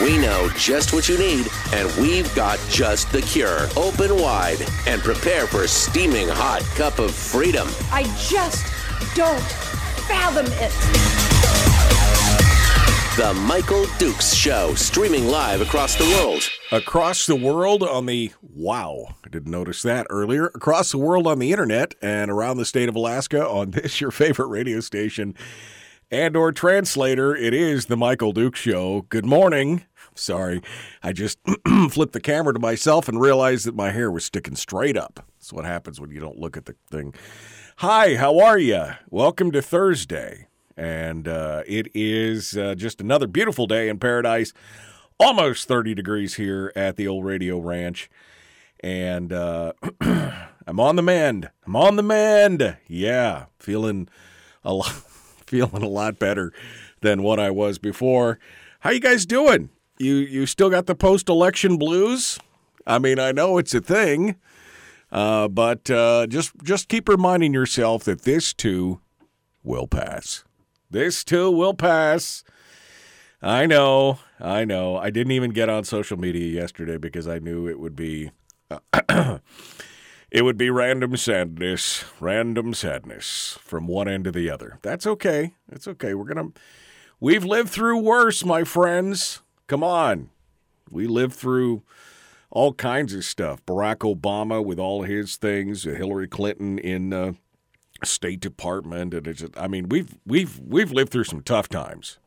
We know just what you need, and we've got just the cure. Open wide and prepare for a steaming hot cup of freedom. I just don't fathom it. The Michael Dukes Show, streaming live across the world. Across the world on the wow, I didn't notice that earlier. Across the world on the internet and around the state of Alaska on this your favorite radio station and or translator. It is the Michael Dukes Show. Good morning. Sorry, I just flipped the camera to myself and realized that my hair was sticking straight up. That's what happens when you don't look at the thing. Hi, how are you? Welcome to Thursday and uh, it is uh, just another beautiful day in paradise. Almost 30 degrees here at the old radio ranch. And uh, I'm on the mend. I'm on the mend. Yeah, feeling a lot, feeling a lot better than what I was before. How you guys doing? You you still got the post-election blues? I mean, I know it's a thing, uh, but uh, just just keep reminding yourself that this too will pass. This too will pass. I know. I know. I didn't even get on social media yesterday because I knew it would be it would be random sadness, random sadness from one end to the other. That's okay. It's okay. We're to We've lived through worse, my friends. Come on. We lived through all kinds of stuff. Barack Obama with all his things, Hillary Clinton in uh, State Department, and it's. I mean, we've we've we've lived through some tough times.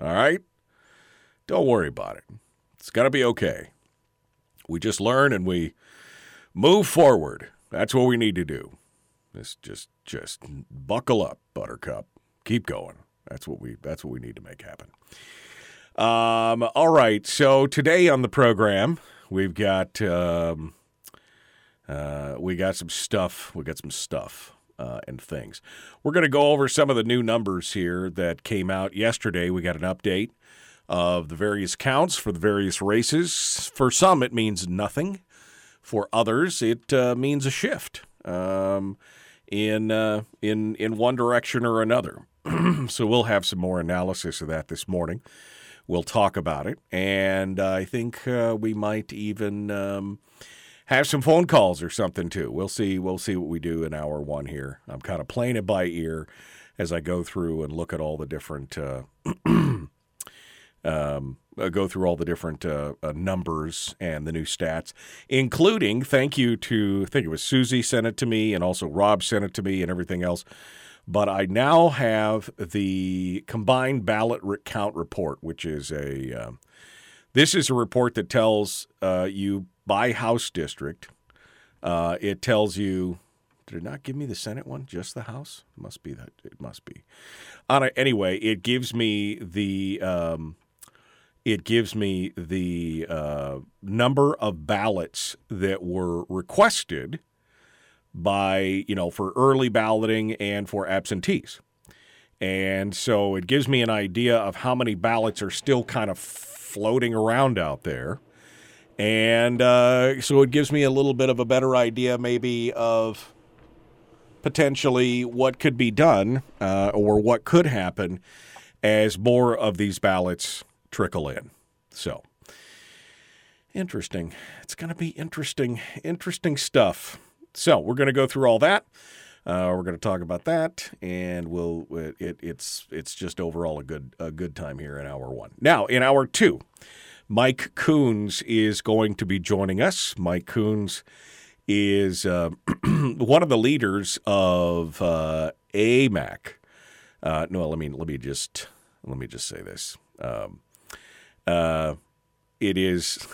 All right, don't worry about it. It's got to be okay. We just learn and we move forward. That's what we need to do. Just just just buckle up, Buttercup. Keep going. That's what we that's what we need to make happen. Um, all right. So today on the program, we've got um, uh, we got some stuff. We got some stuff uh, and things. We're going to go over some of the new numbers here that came out yesterday. We got an update of the various counts for the various races. For some, it means nothing. For others, it uh, means a shift um, in uh, in in one direction or another. so we'll have some more analysis of that this morning. We'll talk about it, and I think uh, we might even. Um, have some phone calls or something too. We'll see. We'll see what we do in hour one here. I'm kind of playing it by ear as I go through and look at all the different. Uh, um, uh, go through all the different uh, uh, numbers and the new stats, including thank you to I think it was Susie sent it to me and also Rob sent it to me and everything else. But I now have the combined ballot count report, which is a um, this is a report that tells uh, you by House district. Uh, it tells you. Did it not give me the Senate one? Just the House? It must be that. It must be. On a, anyway, it gives me the. Um, it gives me the uh, number of ballots that were requested by you know for early balloting and for absentees. And so it gives me an idea of how many ballots are still kind of floating around out there. And uh, so it gives me a little bit of a better idea, maybe, of potentially what could be done uh, or what could happen as more of these ballots trickle in. So, interesting. It's going to be interesting, interesting stuff. So, we're going to go through all that. Uh, we're going to talk about that, and we'll it, it's it's just overall a good a good time here in hour one. Now, in hour two, Mike Coons is going to be joining us. Mike Coons is uh, one of the leaders of uh, AMAC. Uh, no, let me let me just let me just say this. Um, uh, it is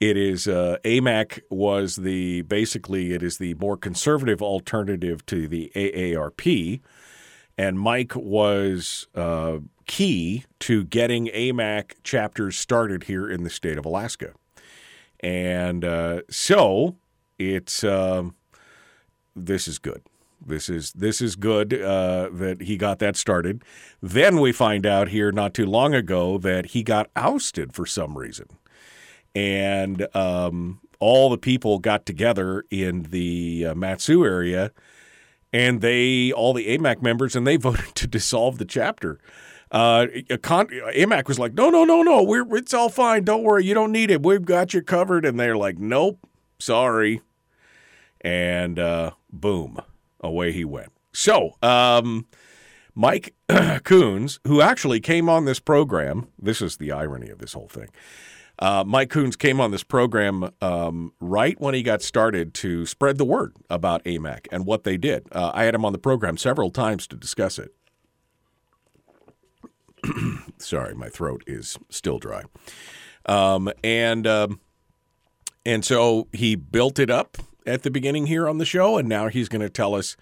it is uh, AMAC was the basically it is the more conservative alternative to the AARP, and Mike was uh, key to getting AMAC chapters started here in the state of Alaska. And uh, so it's um, this is good. This is this is good uh, that he got that started. Then we find out here not too long ago that he got ousted for some reason, and um, all the people got together in the uh, Matsu area, and they all the AMAC members and they voted to dissolve the chapter. Uh, con- AMAC was like, no, no, no, no, we're it's all fine. Don't worry, you don't need it. We've got you covered. And they're like, nope, sorry. And uh, boom, away he went. So, um, Mike Coons, who actually came on this program, this is the irony of this whole thing. Uh, Mike Coons came on this program um, right when he got started to spread the word about AMAC and what they did. Uh, I had him on the program several times to discuss it. Sorry, my throat is still dry. Um, and um, and so he built it up at the beginning here on the show, and now he's going to tell us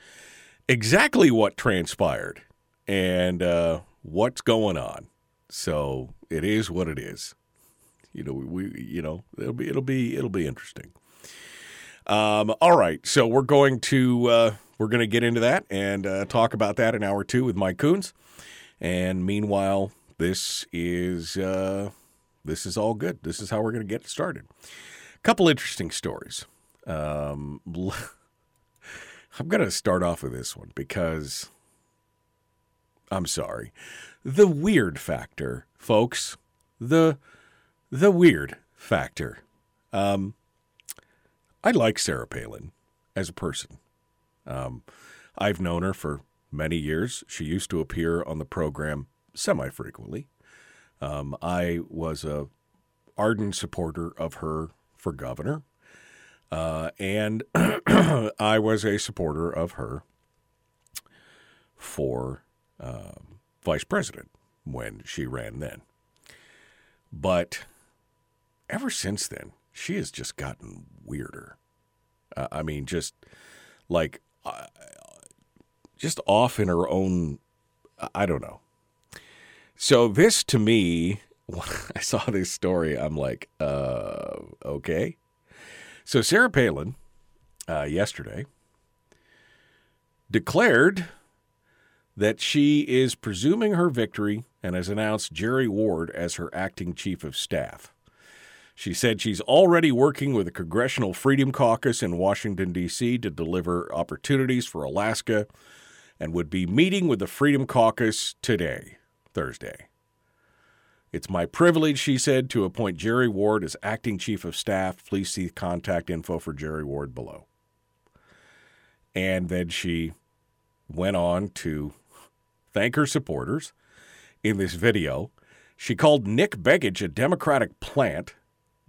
exactly what transpired and uh, what's going on. So it is what it is. You know, we you know it'll be it'll be it'll be interesting. Um, all right, so we're going to uh, we're going to get into that and uh, talk about that in hour two with Mike Coons. And meanwhile, this is uh, this is all good. This is how we're going to get started. A couple interesting stories. Um, I'm going to start off with this one because I'm sorry. The weird factor, folks. The the weird factor. Um, I like Sarah Palin as a person. Um, I've known her for many years. She used to appear on the program semi frequently. Um, I was a ardent supporter of her for governor, uh, and I was a supporter of her for uh, vice president when she ran then. But ever since then, she has just gotten weirder. Uh, I mean, just like uh, just off in her own. I don't know. So this to me, when I saw this story, I'm like, uh, okay. So Sarah Palin, uh, yesterday, declared that she is presuming her victory and has announced Jerry Ward as her acting chief of staff. She said she's already working with the Congressional Freedom Caucus in Washington, D.C. to deliver opportunities for Alaska and would be meeting with the Freedom Caucus today, Thursday. It's my privilege, she said, to appoint Jerry Ward as acting chief of staff. Please see contact info for Jerry Ward below. And then she went on to thank her supporters in this video. She called Nick Begich a Democratic plant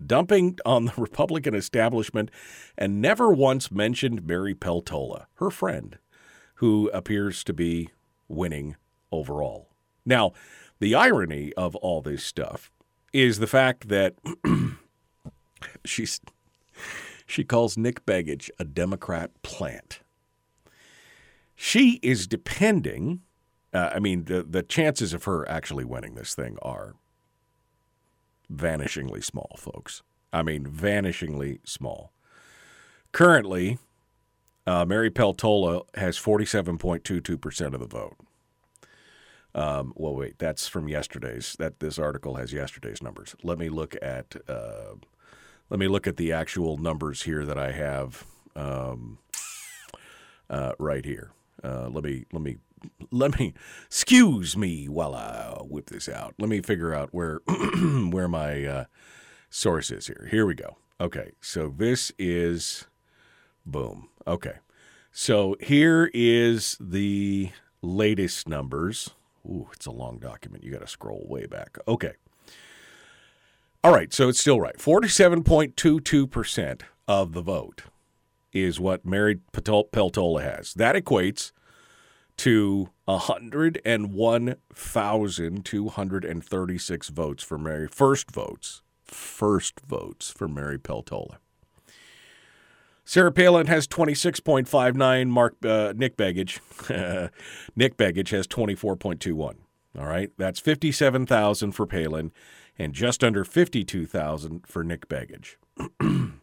dumping on the Republican establishment, and never once mentioned Mary Peltola, her friend, who appears to be winning overall. Now, the irony of all this stuff is the fact that she's she calls Nick Begich a Democrat plant. She is depending. Uh, I mean, the the chances of her actually winning this thing are vanishingly small, folks. I mean, vanishingly small. Currently, uh, Mary Peltola has 47.22% of the vote. Um, well, wait, that's from yesterday's. That this article has yesterday's numbers. Let me look at uh, let me look at the actual numbers here that I have um, uh, right here. Uh, let me let me let me excuse me while I whip this out. Let me figure out where where my uh, source is here. Here we go. Okay, so this is boom. Okay, so here is the latest numbers. Ooh, it's a long document. You got to scroll way back. Okay. All right, so it's still right. 47.22% of the vote is what Mary Peltola has. That equates to 101,236 votes for Mary, first votes, first votes for Mary Peltola. Sarah Palin has 26.59. Mark uh, Nick Begich, Nick Begich has 24.21. All right, that's 57,000 for Palin, and just under 52,000 for Nick Begich.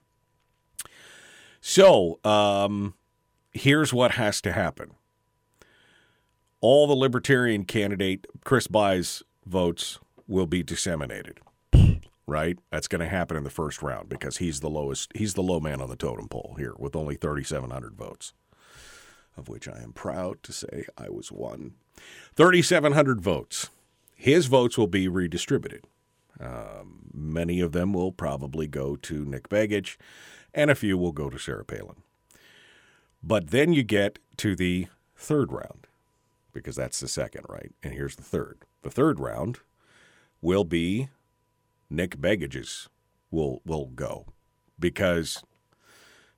So, um, here's what has to happen. All the Libertarian candidate Chris Bye's votes will be disseminated. Right? That's going to happen in the first round because he's the lowest he's the low man on the totem pole here with only 3700 votes. Of which I am proud to say I was one. 3700 votes. His votes will be redistributed. Um, many of them will probably go to Nick Begich, and a few will go to Sarah Palin. But then you get to the third round, because that's the second, right? And here's the third. The third round will be Nick Begich's will will go because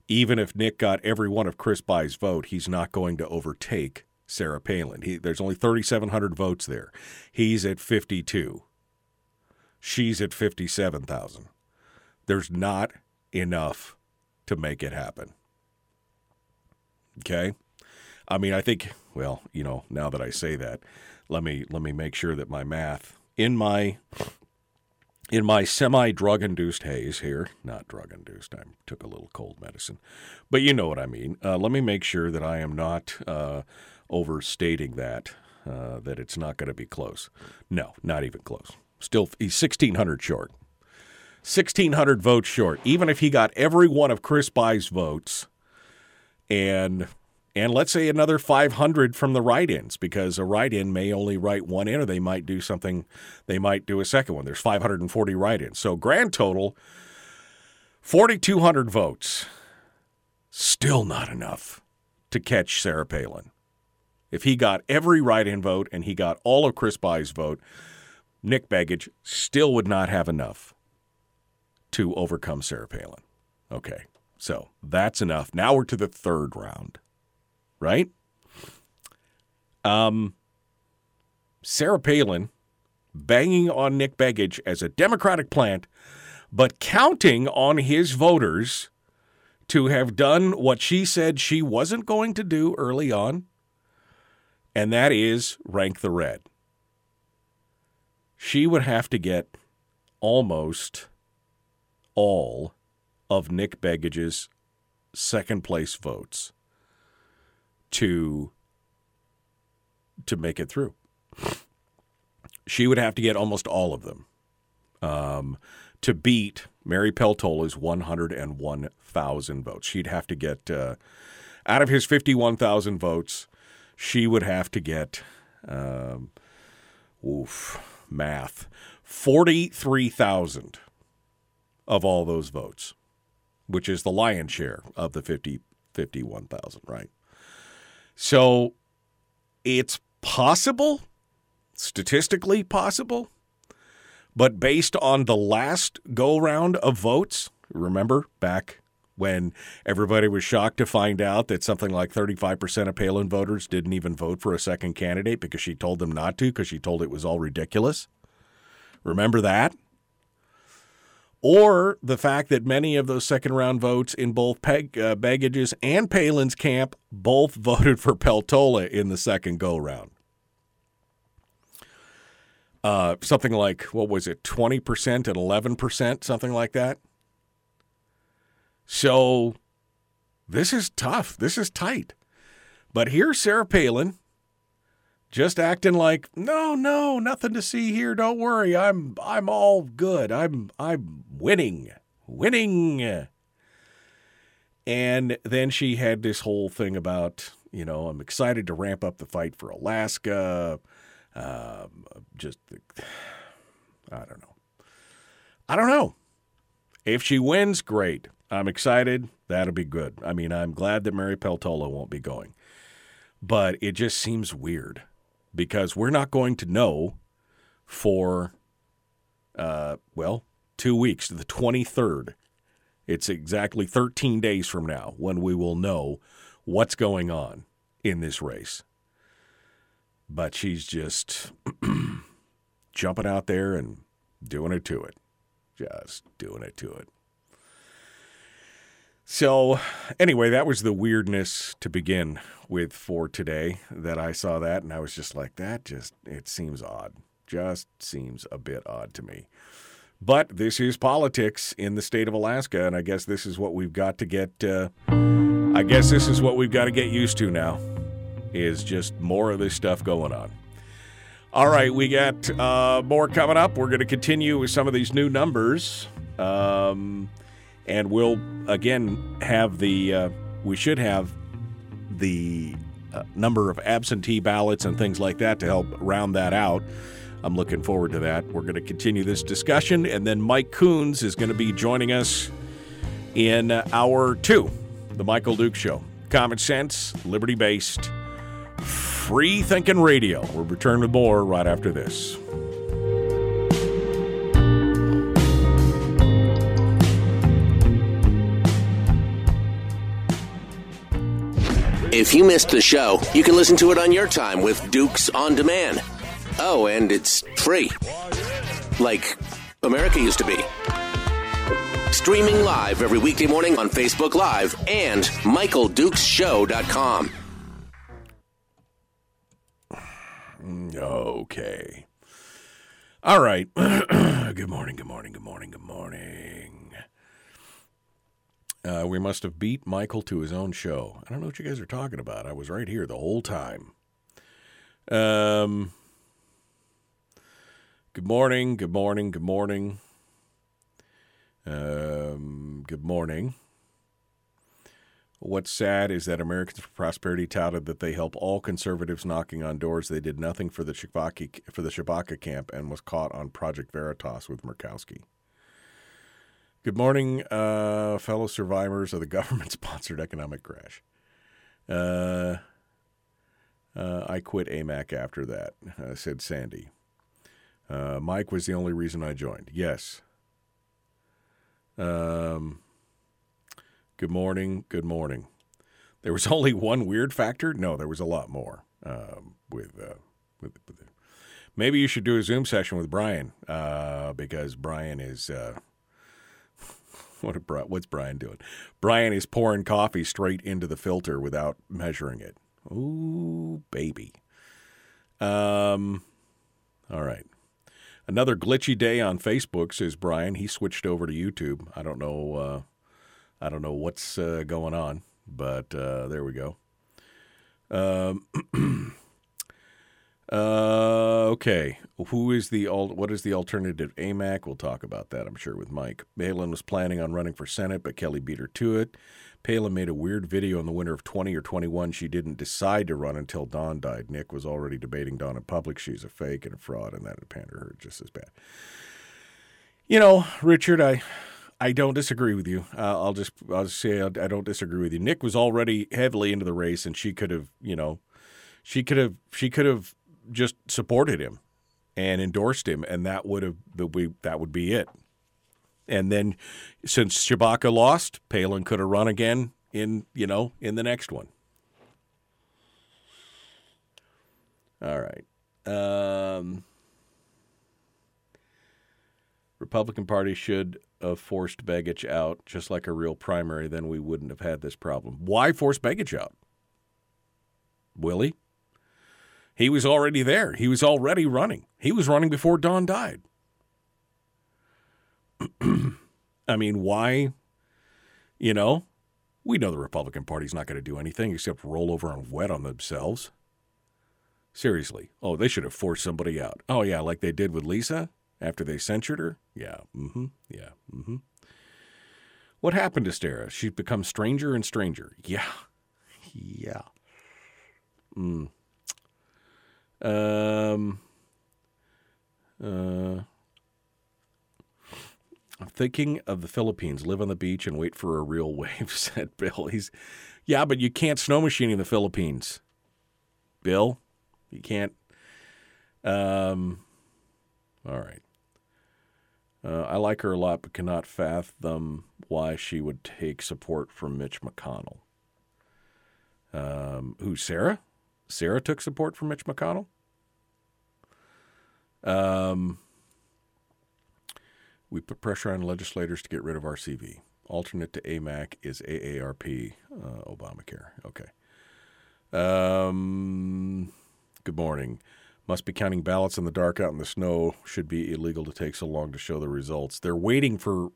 even if Nick got every one of Chris Bye's vote, he's not going to overtake Sarah Palin. He, there's only 3,700 votes there. He's at 52. She's at 57,000. There's not enough to make it happen. Okay? I mean, I think well, you know, now that I say that, let me let me make sure that my math in my in my semi drug induced haze here, not drug induced, I took a little cold medicine, but you know what I mean. Uh, let me make sure that I am not uh, overstating that, uh, that it's not going to be close. No, not even close. Still, he's 1,600 short. 1,600 votes short. Even if he got every one of Chris Bye's votes and and let's say another 500 from the write-ins because a write-in may only write one in or they might do something they might do a second one. There's 540 write-ins. So grand total 4200 votes. Still not enough to catch sarah palin. If he got every write-in vote and he got all of chris Bye's vote nick begich still would not have enough to overcome sarah palin. Okay so that's enough. Now we're to the third round right? Um, Sarah Palin banging on Nick Begich as a Democratic plant, but counting on his voters to have done what she said she wasn't going to do early on, and that is rank the red. She would have to get almost all of Nick Begich's second place votes to to make it through. She would have to get almost all of them um, to beat Mary Peltola's 101,000 votes. She'd have to get uh, out of his 51,000 votes. She would have to get, um, oof, math, 43,000 of all those votes, which is the lion's share of the 50, 51,000, right? So it's possible, statistically possible, but based on the last go round of votes, remember back when everybody was shocked to find out that something like 35% of Palin voters didn't even vote for a second candidate because she told them not to because she told it was all ridiculous. Remember that? Or the fact that many of those second round votes in both Peg, uh, Begich's and Palin's camp both voted for Peltola in the second go round. Uh, something like, what was it, 20% and 11%, something like that. So this is tough. This is tight. But here's Sarah Palin just acting like no no nothing to see here don't worry i'm i'm all good i'm i'm winning winning. And then she had this whole thing about you know i'm excited to ramp up the fight for alaska um, just i don't know. I don't know. If she wins great. I'm excited. That'll be good. I mean i'm glad that mary peltola won't be going. But it just seems weird because we're not going to know for, uh, well, two weeks, the 23rd. It's exactly 13 days from now when we will know what's going on in this race. But she's just jumping out there and doing it to it. Just doing it to it. So, anyway, that was the weirdness to begin with for today that I saw that and I was just like that just it seems odd. Just seems a bit odd to me. But this is politics in the state of Alaska, and I guess this is what we've got to get. Uh, I guess this is what we've got to get used to now. Is just more of this stuff going on. All right, we got uh, more coming up. We're going to continue with some of these new numbers, um, and we'll again have the. Uh, we should have the uh, number of absentee ballots and things like that to help round that out. I'm looking forward to that. We're going to continue this discussion, and then Mike Coons is going to be joining us in hour two, the Michael Duke Show. Common sense, liberty based, free thinking radio. We'll return with more right after this. If you missed the show, you can listen to it on your time with Dukes on Demand. Oh, and it's free. Like America used to be. Streaming live every weekday morning on Facebook Live and MichaelDukesShow.com. Okay. All right. good morning, good morning, good morning, good morning. Uh, we must have beat Michael to his own show. I don't know what you guys are talking about. I was right here the whole time. Um, good morning, good morning, good morning. Um, good morning. What's sad is that Americans for Prosperity touted that they help all conservatives knocking on doors. They did nothing for the Tshibaka, for the Tshibaka camp and was caught on Project Veritas with Murkowski. Good morning, uh, fellow survivors of the government-sponsored economic crash. Uh, uh, I quit AMAC after that, uh, said Sandy. Uh, Mike was the only reason I joined. Yes. Um, good morning. Good morning. There was only one weird factor. No, there was a lot more. Um, with, uh, with, with maybe you should do a Zoom session with Brian because Brian is what a, what's Brian doing? Brian is pouring coffee straight into the filter without measuring it. Ooh, baby. Um, all right. Another glitchy day on Facebook, says Brian. He switched over to YouTube. I don't know. Uh, I don't know what's uh, going on, but uh, there we go. Um, uh, okay. Who is the alt? what is the alternative AMAC? We'll talk about that, I'm sure, with Mike. Palin was planning on running for Senate, but Kelly beat her to it. Palin made a weird video in the winter of 20 or 21. She didn't decide to run until Don died. Nick was already debating Don in public. She's a fake and a fraud, and that would pander her just as bad. You know, Richard, I I don't disagree with you. Uh, I'll just I'll just say I don't disagree with you. Nick was already heavily into the race, and she could have, you know, she could have she could have just supported him and endorsed him, and that would have that would be it. And then, since Tshibaka lost, Palin could have run again in you know in the next one. All right. Um, Republican Party should have forced Begich out, just like a real primary. Then we wouldn't have had this problem. Why force Begich out? Willie? He was already there. He was already running. He was running before Don died. I mean, why? You know, we know the Republican Party's not going to do anything except roll over and wet on themselves. Seriously. Oh, they should have forced somebody out. Oh, yeah, like they did with Lisa after they censured her? Yeah. Mm hmm. Yeah. Mm hmm. What happened to Stara? She's become stranger and stranger. Yeah. Yeah. Mm. Um, uh, I'm thinking of the Philippines. Live on the beach and wait for a real wave," said Bill. He's, yeah, but you can't snow machine in the Philippines. Bill, you can't. Um, all right. Uh, I like her a lot, but cannot fathom why she would take support from Mitch McConnell. Um, who, Sarah? Sarah took support from Mitch McConnell? Um, we put pressure on legislators to get rid of RCV. Alternate to AMAC is AARP, uh, Obamacare. Okay. Um, good morning. Must be counting ballots in the dark out in the snow. Should be illegal to take so long to show the results. They're waiting for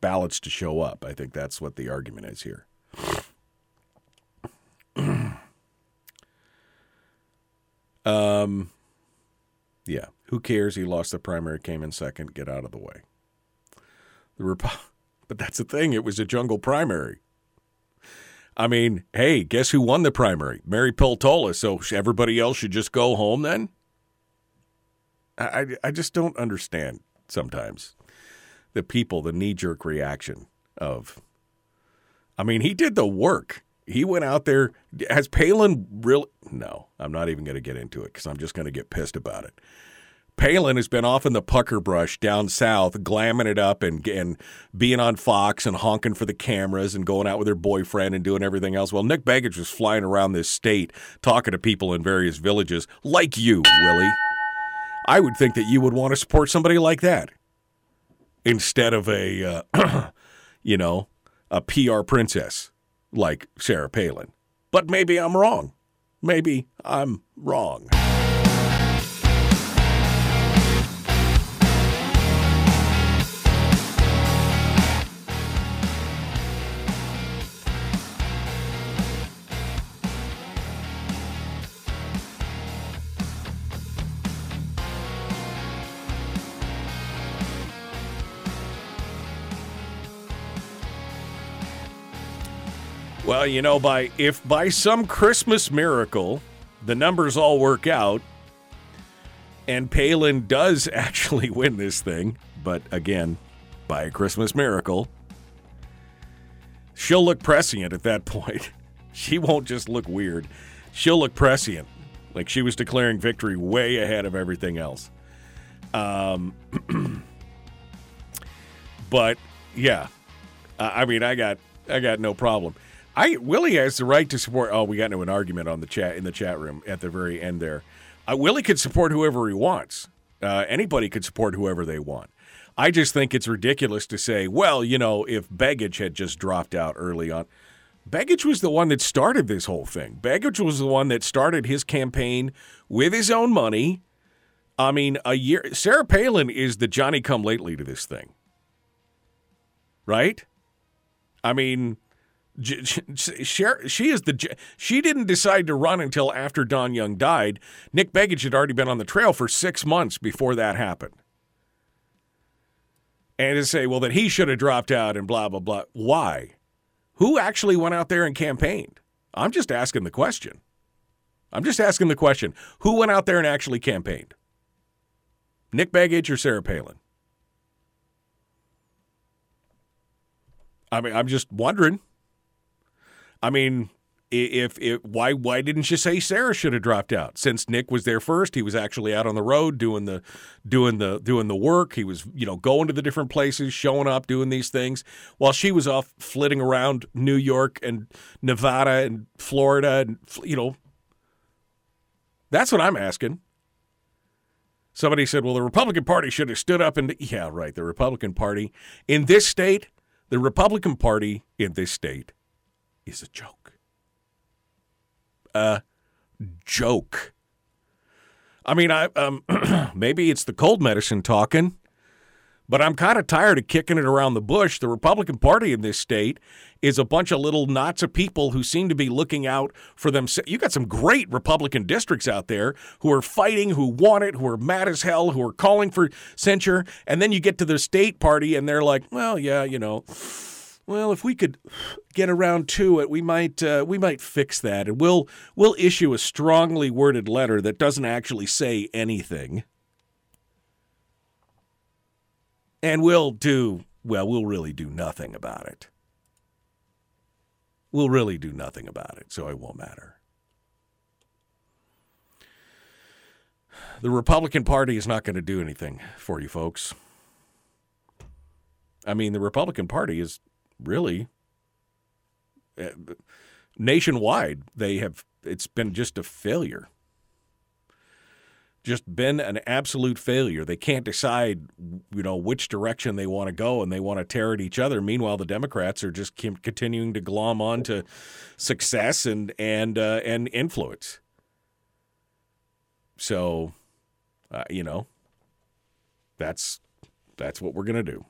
ballots to show up. I think that's what the argument is here. um, yeah. Who cares? He lost the primary, came in second. Get out of the way. The Rep- but that's the thing. It was a jungle primary. I mean, hey, guess who won the primary? Mary Peltola. So everybody else should just go home then? I, I, I just don't understand sometimes the people, the knee jerk reaction of, I mean, he did the work. He went out there. Has Palin really? No, I'm not even going to get into it because I'm just going to get pissed about it. Palin has been off in the pucker brush down south, glamming it up and, and being on Fox and honking for the cameras and going out with her boyfriend and doing everything else. Well, Nick Begich was flying around this state talking to people in various villages like you, Willie. I would think that you would want to support somebody like that instead of a, uh, you know, a PR princess like Sarah Palin. But maybe I'm wrong. Maybe I'm wrong. Well, you know, by if by some Christmas miracle the numbers all work out and Palin does actually win this thing, but again, by a Christmas miracle, she'll look prescient at that point. She won't just look weird. She'll look prescient, like she was declaring victory way ahead of everything else. Um, but yeah, I mean, I got I got no problem. I Willie has the right to support. Oh, we got into an argument on the chat in the chat room at the very end there. Uh, Willie could support whoever he wants. Uh, anybody could support whoever they want. I just think it's ridiculous to say, well, you know, if Begich had just dropped out early on. Begich was the one that started this whole thing. Begich was the one that started his campaign with his own money. I mean, a year. Sarah Palin is the Johnny come lately to this thing. Right? I mean, she is the she didn't decide to run until after Don Young died. Nick Begich had already been on the trail for six months before that happened. And to say, well, that he should have dropped out and blah blah blah. Why? Who actually went out there and campaigned? I'm just asking the question. I'm just asking the question. Who went out there and actually campaigned? Nick Begich or Sarah Palin? I mean, I'm just wondering. I mean, if, if why why didn't you say Sarah should have dropped out? Since Nick was there first, he was actually out on the road doing the doing the doing the work. He was you know going to the different places, showing up, doing these things, while she was off flitting around New York and Nevada and Florida and you know. That's what I'm asking. Somebody said, "Well, the Republican Party should have stood up and yeah, right. The Republican Party in this state, the Republican Party in this state." Is a joke. A joke. I mean, I um, maybe it's the cold medicine talking, but I'm kind of tired of kicking it around the bush. The Republican Party in this state is a bunch of little knots of people who seem to be looking out for them. You got some great Republican districts out there who are fighting, who want it, who are mad as hell, who are calling for censure, and then you get to the state party and they're like, well, yeah, you know well, if we could get around to it, we might uh, we might fix that, and we'll we'll issue a strongly worded letter that doesn't actually say anything, and we'll do well. We'll really do nothing about it. We'll really do nothing about it, so it won't matter. The Republican Party is not going to do anything for you folks. I mean, the Republican Party is really uh, nationwide they have it's been just a failure. Just been an absolute failure. They can't decide you know which direction they want to go and they want to tear at each other. Meanwhile the democrats are just continuing to glom on to success and and uh, and influence. So, uh, you know, that's that's what we're gonna do.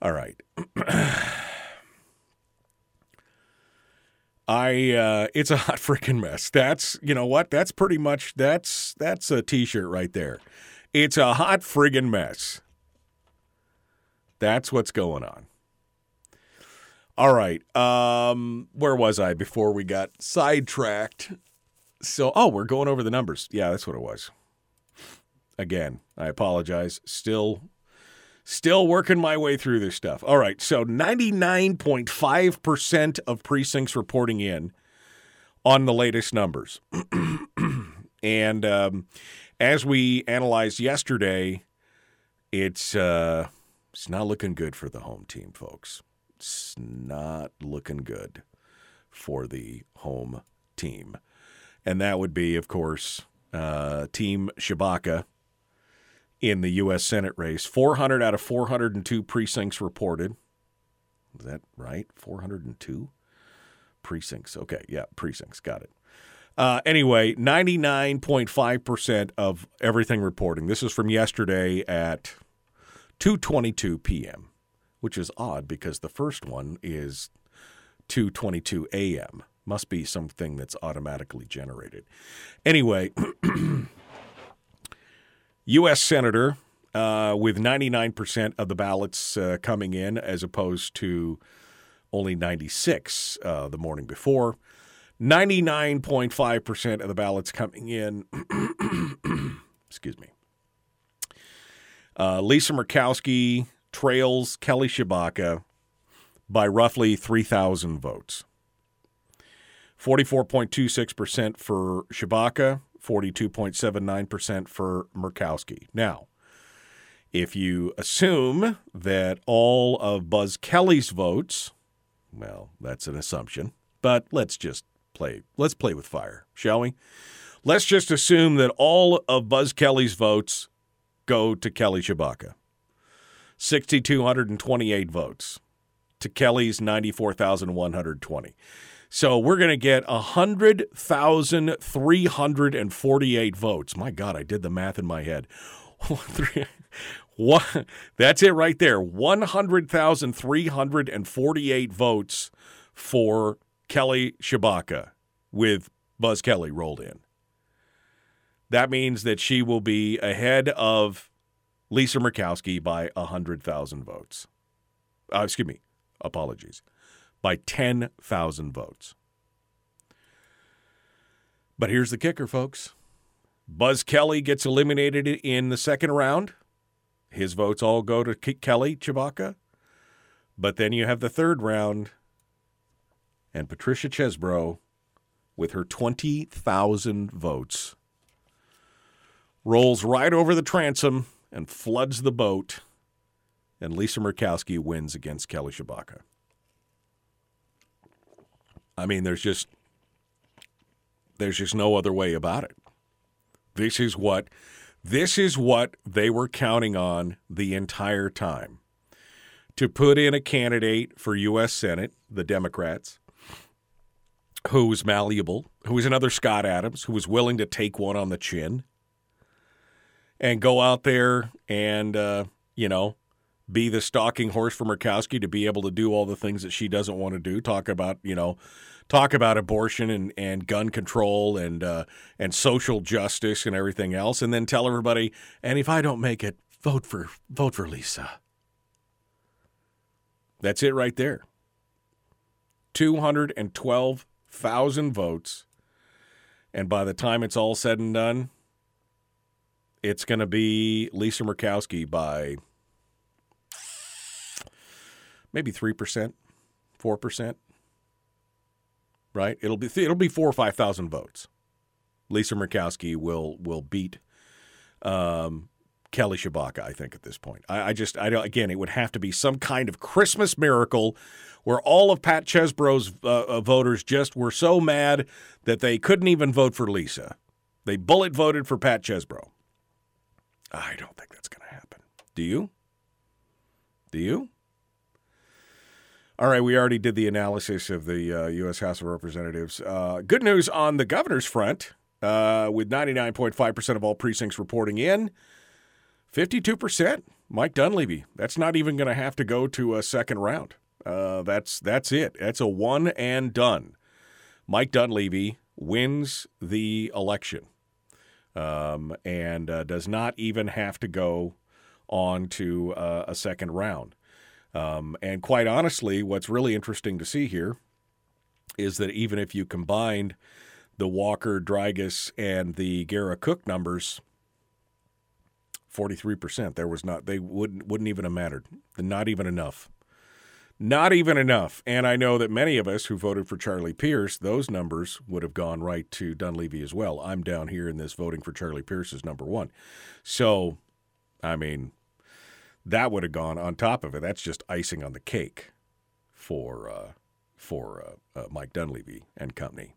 All right. I uh it's a hot freaking mess. That's you know what? That's pretty much that's that's a t-shirt right there. It's a hot friggin' mess. That's what's going on. All right. Um where was I before we got sidetracked? So oh, we're going over the numbers. Yeah, that's what it was. Again, I apologize. Still Still working my way through this stuff. All right, so 99.5% of precincts reporting in on the latest numbers. and um, as we analyzed yesterday, it's uh, it's not looking good for the home team, folks. It's not looking good for the home team. And that would be, of course, uh, Team Tshibaka in the U.S. Senate race. 400 out of 402 precincts reported. Is that right? 402 precincts. Okay, yeah, precincts. Got it. Uh, anyway, 99.5% of everything reporting. This is from yesterday at 2:22 p.m., which is odd because the first one is 2:22 a.m. Must be something that's automatically generated. Anyway, U.S. Senator uh, with 99% of the ballots uh, coming in, as opposed to only 96 uh, the morning before. 99.5% of the ballots coming in. excuse me. Uh, Lisa Murkowski trails Kelly Tshibaka by roughly 3,000 votes. 44.26% for Tshibaka, 42.79% for Murkowski. Now, if you assume that all of Buzz Kelly's votes, well, that's an assumption, but let's just play let's play with fire, shall we? Let's just assume that all of Buzz Kelly's votes go to Kelly Tshibaka. 6228 votes to Kelly's 94,120. So we're going to get 100,348 votes. My God, I did the math in my head. That's it right there. 100,348 votes for Kelly Tshibaka with Buzz Kelly rolled in. That means that she will be ahead of Lisa Murkowski by 100,000 votes. Uh, excuse me, apologies by 10,000 votes. But here's the kicker, folks. Buzz Kelly gets eliminated in the second round. His votes all go to Kelly Tshibaka. But then you have the third round, and Patricia Chesbro, with her 20,000 votes, rolls right over the transom and floods the boat, and Lisa Murkowski wins against Kelly Tshibaka. I mean, there's just there's just no other way about it. This is what this is what they were counting on the entire time. To put in a candidate for US Senate, the Democrats, who was malleable, who was another Scott McAdams, who was willing to take one on the chin and go out there and uh, you know, be the stalking horse for Murkowski to be able to do all the things that she doesn't want to do. Talk about, you know, talk about abortion and, and gun control and uh, and social justice and everything else, and then tell everybody, and if I don't make it, vote for vote for Lisa. That's it right there. Two hundred and twelve thousand votes, and by the time it's all said and done, it's going to be Lisa Murkowski by maybe 3%, 4%. Right? It'll be it'll be 4 or 5,000 votes. Lisa Murkowski will will beat um, Kelly Tshibaka, I think, at this point. I, I, just, I don't, again, it would have to be some kind of Christmas miracle where all of Pat Chesbro's uh, uh voters just were so mad that they couldn't even vote for Lisa. They bullet voted for Pat Chesbro. I don't think that's going to happen. Do you? Do you? All right, we already did the analysis of the uh, U.S. House of Representatives. Uh, good news on the governor's front. uh, with 99.5% of all precincts reporting in. 52%, Mike Dunleavy. That's not even going to have to go to a second round. Uh, that's that's it. That's a one and done. Mike Dunleavy wins the election um, and uh, does not even have to go on to uh, a second round. Um, and quite honestly, what's really interesting to see here is that even if you combined the Walker, Drygas, and the Gara Cook numbers, 43%, there was not, they wouldn't, wouldn't even have mattered. Not even enough. Not even enough. And I know that many of us who voted for Charlie Pierce, those numbers would have gone right to Dunleavy as well. I'm down here in this voting for Charlie Pierce as number one. So, I mean, that would have gone on top of it. That's just icing on the cake for uh, for uh, uh, Mike Dunleavy and company.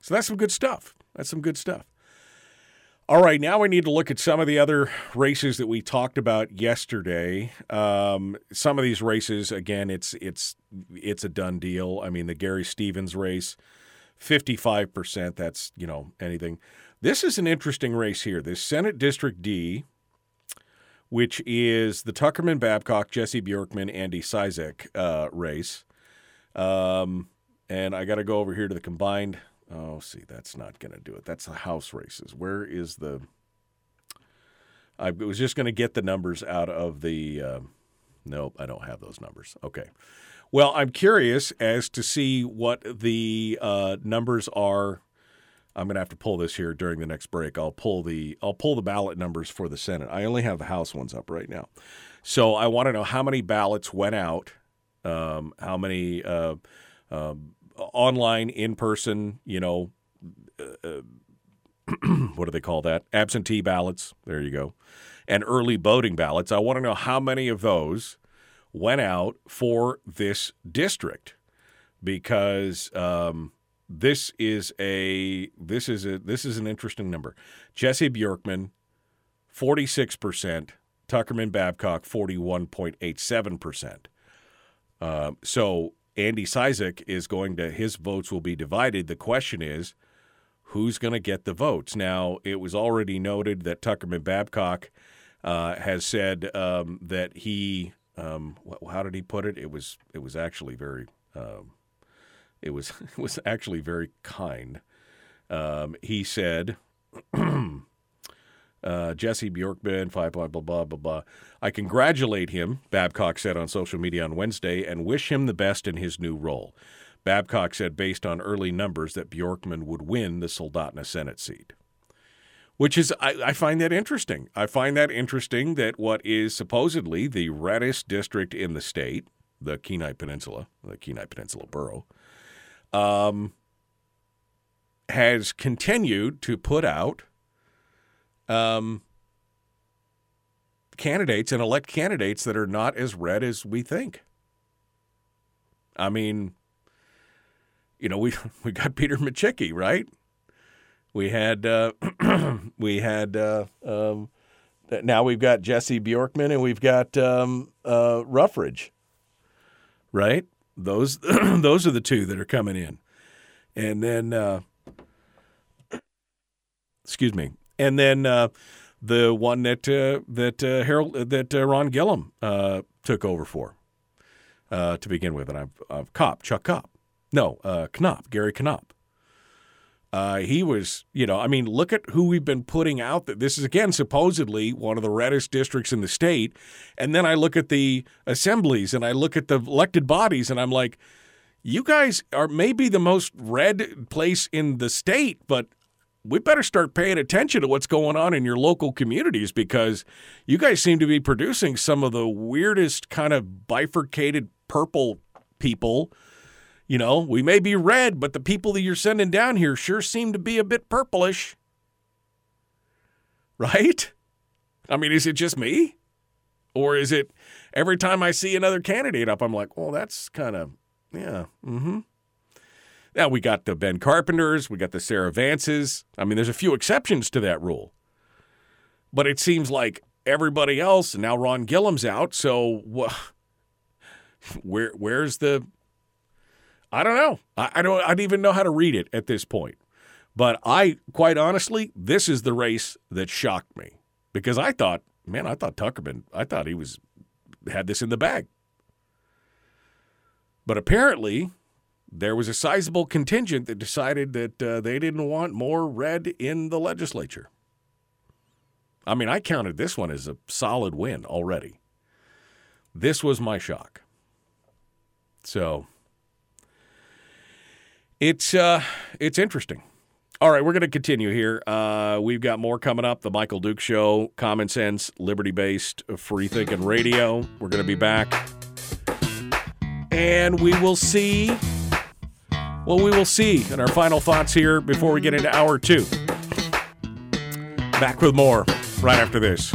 So that's some good stuff. That's some good stuff. All right, now we need to look at some of the other races that we talked about yesterday. Um, some of these races, again, it's it's it's a done deal. I mean, the Gary Stevens race, fifty-five percent. That's you know anything. This is an interesting race here. This Senate District D, which is the Tuckerman Babcock, Jesse Bjorkman, Andy Cizek uh, race. Um, and I got to go over here to the combined. Oh, see, that's not going to do it. That's the house races. Where is the. I was just going to get the numbers out of the. Uh, nope, I don't have those numbers. Okay. Well, I'm curious as to see what the uh, numbers are. I'm going to have to pull this here during the next break. I'll pull the I'll pull the ballot numbers for the Senate. I only have the House ones up right now, so I want to know how many ballots went out, um, how many uh, um, online, in person, you know, uh, what do they call that? Absentee ballots. There you go, and early voting ballots. I want to know how many of those went out for this district because. Um, this is a this is a this is an interesting number. Jesse Bjorkman, forty six percent. Tuckerman Babcock, forty one point eight seven percent. Uh, so Andy Cizek is going to his votes will be divided. The question is, who's going to get the votes? Now it was already noted that Tuckerman Babcock uh, has said um, that he. Um, how did he put it? It was it was actually very. Um, it was it was actually very kind. Um, he said, uh, Jesse Bjorkman, five blah blah blah blah blah. I congratulate him, Babcock said on social media on Wednesday, and wish him the best in his new role. Babcock said, based on early numbers, that Bjorkman would win the Soldotna Senate seat. Which is, I, I find that interesting. I find that interesting that what is supposedly the reddest district in the state, the Kenai Peninsula, the Kenai Peninsula Borough, um, has continued to put out um, candidates and elect candidates that are not as red as we think. I mean, you know, we we got Peter Micciche, right? We had uh, we had uh, um, now we've got Jesse Bjorkman and we've got um, uh, Ruffridge, right? Those those are the two that are coming in, and then uh, excuse me, and then uh, the one that uh, that uh, Harold that uh, Ron Gillham took over for to begin with, and I've, I've Chuck Kopp, no Knopp Gary Knopp. he was, you know, I mean, look at who we've been putting out. That this is again supposedly one of the reddest districts in the state, and then I look at the assemblies and I look at the elected bodies, and I'm like, you guys are maybe the most red place in the state, but we better start paying attention to what's going on in your local communities because you guys seem to be producing some of the weirdest kind of bifurcated purple people. You know, we may be red, but the people that you're sending down here sure seem to be a bit purplish. Right? I mean, is it just me? Or is it every time I see another candidate up, I'm like, well, that's kind of, yeah, mm hmm. Now we got the Ben Carpenters, we got the Sarah Vances. I mean, there's a few exceptions to that rule. But it seems like everybody else, now Ron Gillham's out, so where where's the I don't know. I, I don't I don't even know how to read it at this point. But I, quite honestly, this is the race that shocked me because I thought, man, I thought Tuckerman, I thought he was had this in the bag. But apparently, there was a sizable contingent that decided that uh, they didn't want more red in the legislature. I mean, I counted this one as a solid win already. This was my shock. So it's uh, it's interesting. All right, we're going to continue here. Uh, we've got more coming up. The Michael Duke Show, common sense, liberty based, free thinking radio. We're going to be back. And we will see. Well, we will see in our final thoughts here before we get into hour two. Back with more right after this.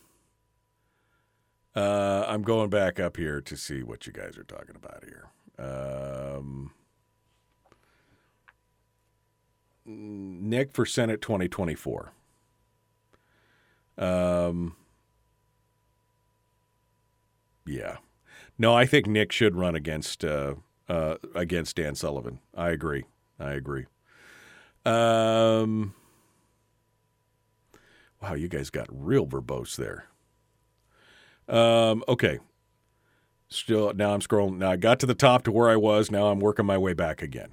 uh, I'm going back up here to see what you guys are talking about here. Um, Nick for Senate 2024. Um, yeah. No, I think Nick should run against uh, uh, against Dan Sullivan. I agree. I agree. Um, wow, you guys got real verbose there. Um, okay. Still, now I'm scrolling. Now I got to the top to where I was. Now I'm working my way back again.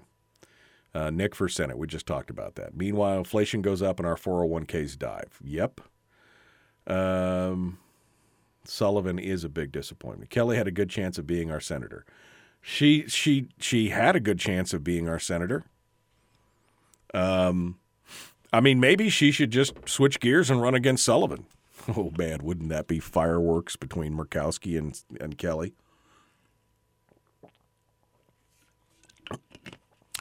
Uh, Nick for Senate. We just talked about that. Meanwhile, inflation goes up and our 401ks dive. Yep. Um, Sullivan is a big disappointment. Kelly had a good chance of being our senator. She she she had a good chance of being our senator. Um, I mean, maybe she should just switch gears and run against Sullivan. Oh man, wouldn't that be fireworks between Murkowski and and Kelly?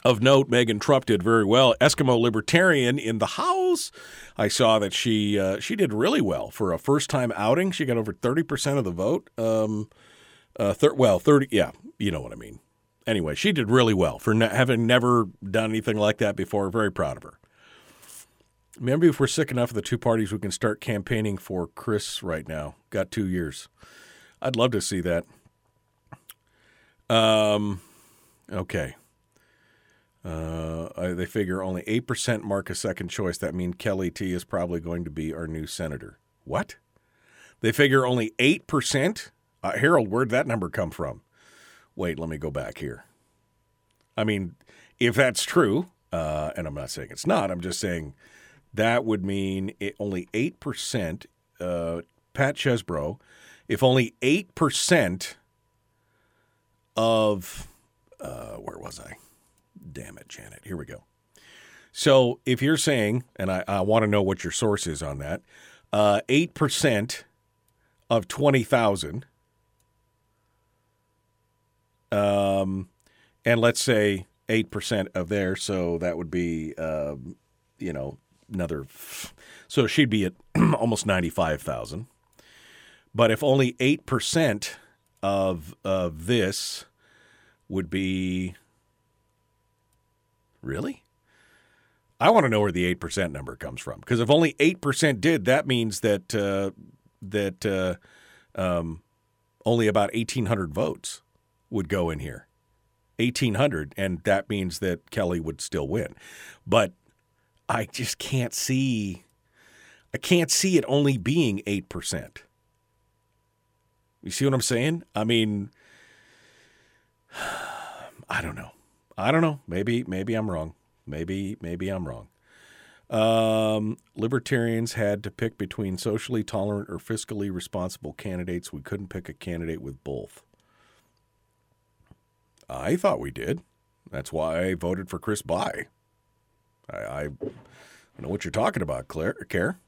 Of note, Megan Trump did very well. Eskimo Libertarian in the House. I saw that she uh, she did really well for a first time outing. She got over thirty percent of the vote. Um, uh, thir- well, thirty. Yeah, you know what I mean. Anyway, she did really well for ne- having never done anything like that before. Very proud of her. Maybe if we're sick enough of the two parties, we can start campaigning for Chris right now. Got two years. I'd love to see that. Um, okay. Uh, they figure only 8% mark a second choice. That means Kelly T is probably going to be our new senator. What? They figure only 8%? Uh, Harold, where'd that number come from? Wait, let me go back here. I mean, if that's true, uh, and I'm not saying it's not, I'm just saying that would mean it, only 8%. Uh, Pat Chesbro, if only 8% of, uh, where was I? Damn it, Janet. Here we go. So if you're saying, and I, I want to know what your source is on that, uh, 8% of 20,000, um, and let's say 8% of there, so that would be, um, you know, another, so she'd be at almost 95,000. But if only 8% of, of this would be Really? I want to know where the eight percent number comes from because if only eight percent did, that means that uh, that uh, um, only about eighteen hundred votes would go in here, eighteen hundred, and that means that Kelly would still win. But I just can't see. I can't see it only being eight percent. You see what I'm saying? I mean, I don't know. I don't know. Maybe maybe I'm wrong. Maybe maybe I'm wrong. Um, libertarians had to pick between socially tolerant or fiscally responsible candidates. We couldn't pick a candidate with both. I thought we did. That's why I voted for Chris Bye. I, I know what you're talking about, Claire. Care.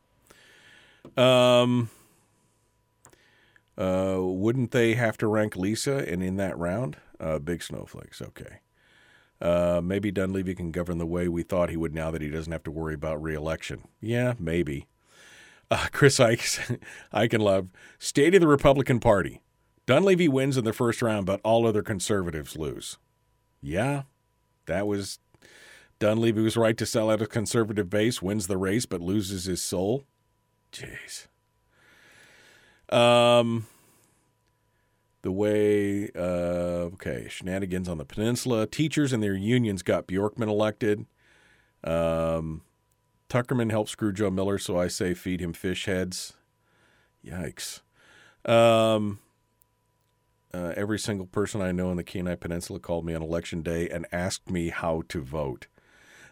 Um. Uh, wouldn't they have to rank Lisa and in that round? Uh, big snowflakes. Okay. Uh, maybe Dunleavy can govern the way we thought he would now that he doesn't have to worry about reelection. Yeah, maybe. Uh, Chris Ike, I can love State of the Republican Party. Dunleavy wins in the first round, but all other conservatives lose. Yeah, that was Dunleavy was right to sell out a conservative base, wins the race, but loses his soul. Jeez. Um, the way, uh, okay, shenanigans on the peninsula. Teachers and their unions got Bjorkman elected. Um, Tuckerman helped screw Joe Miller, so I say feed him fish heads. Yikes. Um, uh, every single person I know in the Kenai Peninsula called me on election day and asked me how to vote.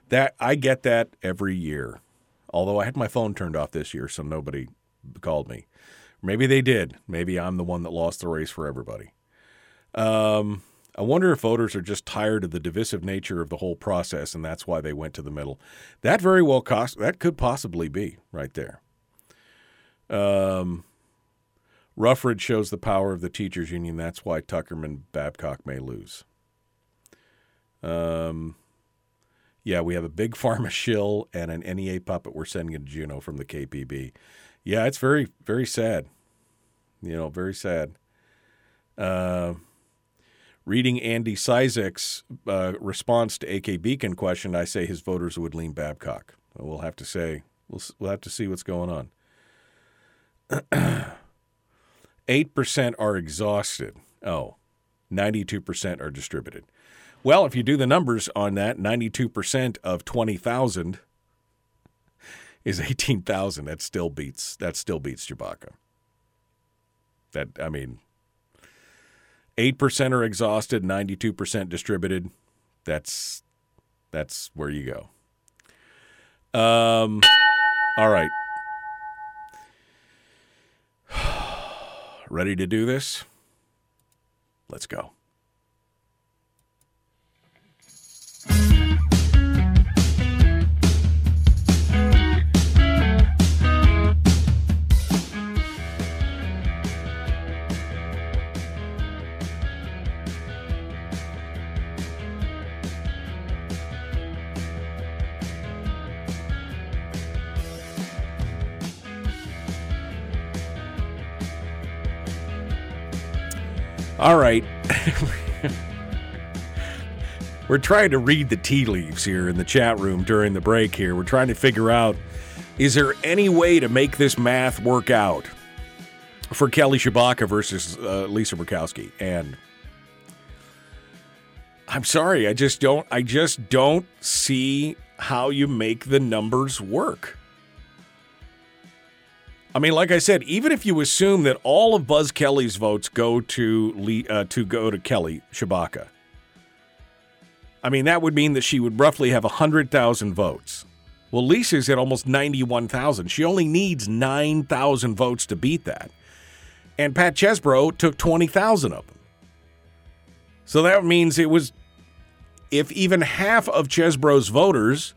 That I get that every year. Although I had my phone turned off this year, so nobody called me. Maybe they did. Maybe I'm the one that lost the race for everybody. Um, I wonder if voters are just tired of the divisive nature of the whole process, and that's why they went to the middle. That very well cost. That could possibly be right there. Um, shows the power of the teachers union. That's why Tuckerman Babcock may lose. Um, yeah, we have a big pharma shill and an NEA puppet we're sending to Juneau from the KPB. Yeah, it's very, very sad. You know, very sad. Uh, reading Andy Cizek's uh, response to AK Beacon question, I say his voters would lean Babcock. We'll have to say, we'll, we'll have to see what's going on. 8% are exhausted. Oh, 92% are distributed. Well, if you do the numbers on that, 92% of 20,000 is 18,000. That still beats that still beats Chewbacca. That I mean 8% are exhausted, 92% distributed. That's that's where you go. Um all right. Ready to do this? Let's go. All right. We're trying to read the tea leaves here in the chat room during the break here. We're trying to figure out is there any way to make this math work out for Kelly Tshibaka versus uh, Lisa Murkowski? And I'm sorry, I just don't I just don't see how you make the numbers work. I mean, like I said, even if you assume that all of Buzz Kelley's votes go to Lee, uh, to go to Kelly Tshibaka, I mean that would mean that she would roughly have hundred thousand votes. Well, Lisa's at almost ninety-one thousand. She only needs nine thousand votes to beat that, and Pat Chesbro took twenty thousand of them. So that means it was if even half of Chesbro's voters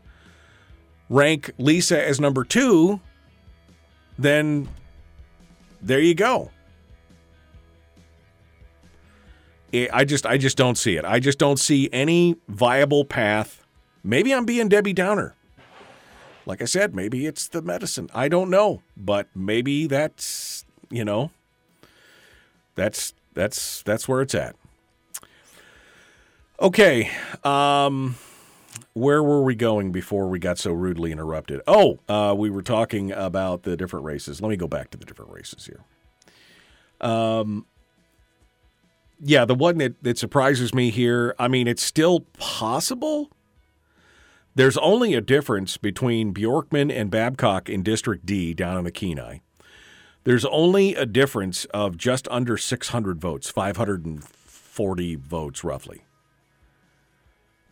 rank Lisa as number two then there you go. I just I just don't see it. I just don't see any viable path. Maybe I'm being Debbie Downer. Like I said, maybe it's the medicine. I don't know, but maybe that's, you know, that's that's that's where it's at. Okay. Um where were we going before we got so rudely interrupted? Oh, uh, we were talking about the different races. Let me go back to the different races here. Um, yeah, the one that, that surprises me here, I mean, it's still possible. There's only a difference between Bjorkman and Babcock in District D down in the Kenai. There's only a difference of just under 600 votes, 540 votes roughly.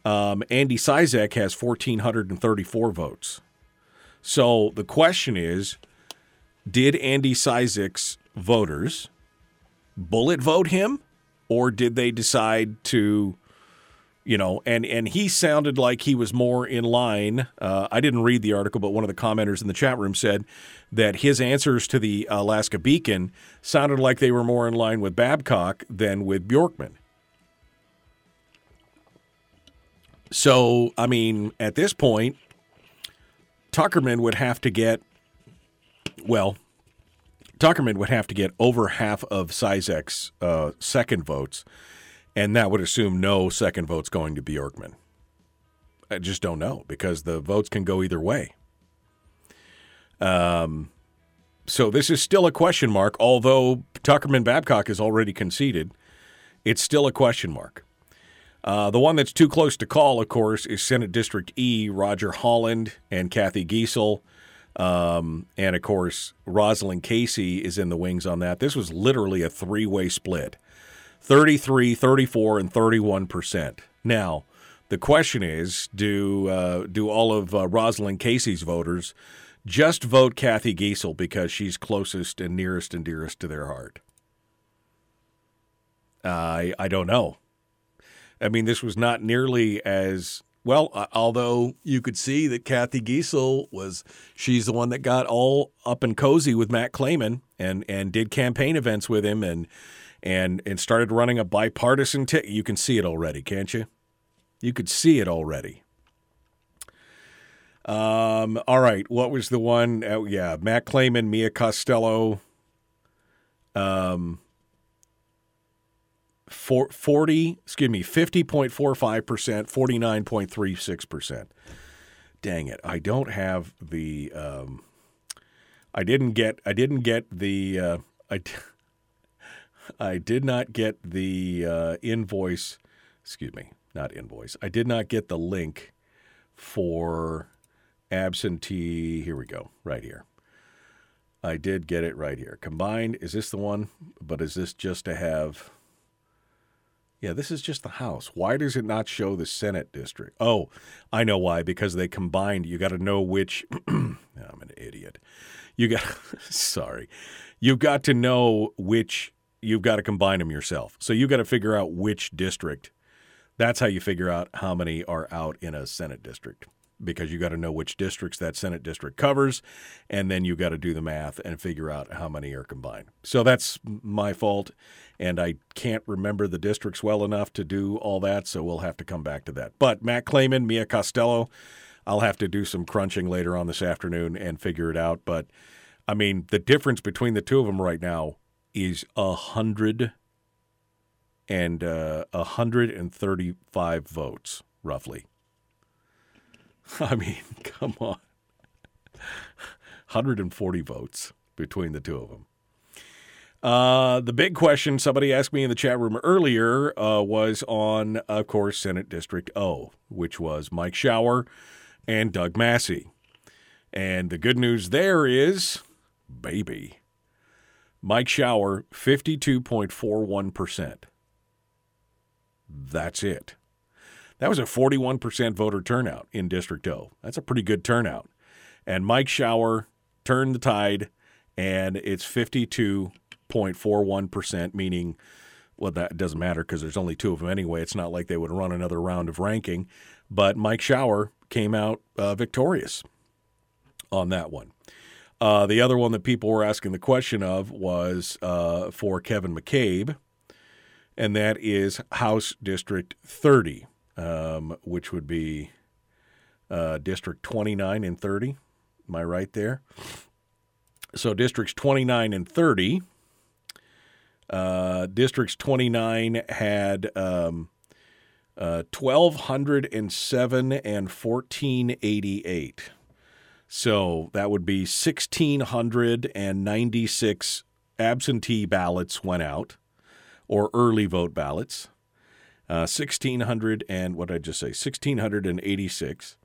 Um, Andy Cizek has 1,434 votes. So the question is did Andy Cizek's voters bullet vote him, or did they decide to you know, and and he sounded like he was more in line. Uh, I didn't read the article, but one of the commenters in the chat room said that his answers to the Alaska Beacon sounded like they were more in line with Babcock than with Bjorkman. So, I mean, at this point, Tuckerman would have to get, well, Tuckerman would have to get over half of Cizek's uh, second votes, and that would assume no second votes going to Bjorkman. I just don't know because the votes can go either way. Um, so this is still a question mark, although Tuckerman Babcock is already conceded. It's still a question mark. Uh, the one that's too close to call, of course, is Senate District E, Roger Holland and Kathy Giessel. Um, and of course, Roselynn Cacy is in the wings on that. This was literally a three way split 33, 34, and 31%. Now, the question is do, uh, do all of uh, Roselynn Cacy's voters just vote Kathy Giessel because she's closest and nearest and dearest to their heart? I I don't know. I mean, this was not nearly as well. Uh, although you could see that Kathy Giessel was she's the one that got all up and cozy with Matt Claman and and did campaign events with him and and and started running a bipartisan ticket. You can see it already, can't you? You could see it already. Um, all right, what was the one? Oh, yeah, Matt Claman, Mia Costello. Um, 40, excuse me, 50.45%, 49.36%. Dang it. I don't have the um, I didn't get I didn't get the uh, I I did not get the uh, invoice, excuse me, not invoice. I did not get the link for absentee. Here we go, right here. I did get it right here. Combined, is this the one? But is this just to have yeah, this is just the House. Why does it not show the Senate district? Oh, I know why. Because they combined. You got to know which. I'm an idiot. You got. sorry. You've got to know which. You've got to combine them yourself. So you got to figure out which district. That's how you figure out how many are out in a Senate district because you got to know which districts that Senate district covers, and then you got to do the math and figure out how many are combined. So that's my fault, and I can't remember the districts well enough to do all that, so we'll have to come back to that. But Matt Claman, Mia Costello, I'll have to do some crunching later on this afternoon and figure it out. But I mean, the difference between the two of them right now is a hundred and uh, a hundred and thirty-five votes, roughly. I mean, come on. 140 votes between the two of them. Uh, the big question somebody asked me in the chat room earlier uh, was on, of course, Senate District O, which was Mike Shower and Doug Massey. And the good news there is, baby, Mike Shower, 52.41%. That's it. That was a 41% voter turnout in District O. That's a pretty good turnout. And Mike Shower turned the tide, and it's 52.41%, meaning, well, that doesn't matter because there's only two of them anyway. It's not like they would run another round of ranking. But Mike Shower came out uh, victorious on that one. Uh, the other one that people were asking the question of was uh, for Kevin McCabe, and that is House District 30 um, which would be uh, District 29 and 30. Am I right there? So districts 29 and 30. Uh, districts 29 had um, uh, 1,207 and 1488. So that would be 1,696 absentee ballots went out or early vote ballots. 1600 uh, and what did I just say? 1686,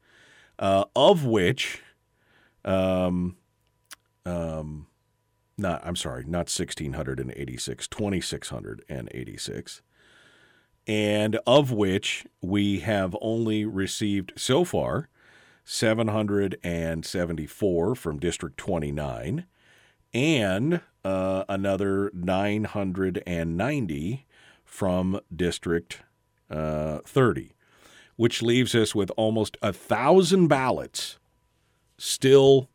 uh, of which, um, um, not, I'm sorry, not 1686, 2686. And of which we have only received so far 774 from District 29 and uh, another 990 from District uh, 30. which leaves us with almost a thousand ballots still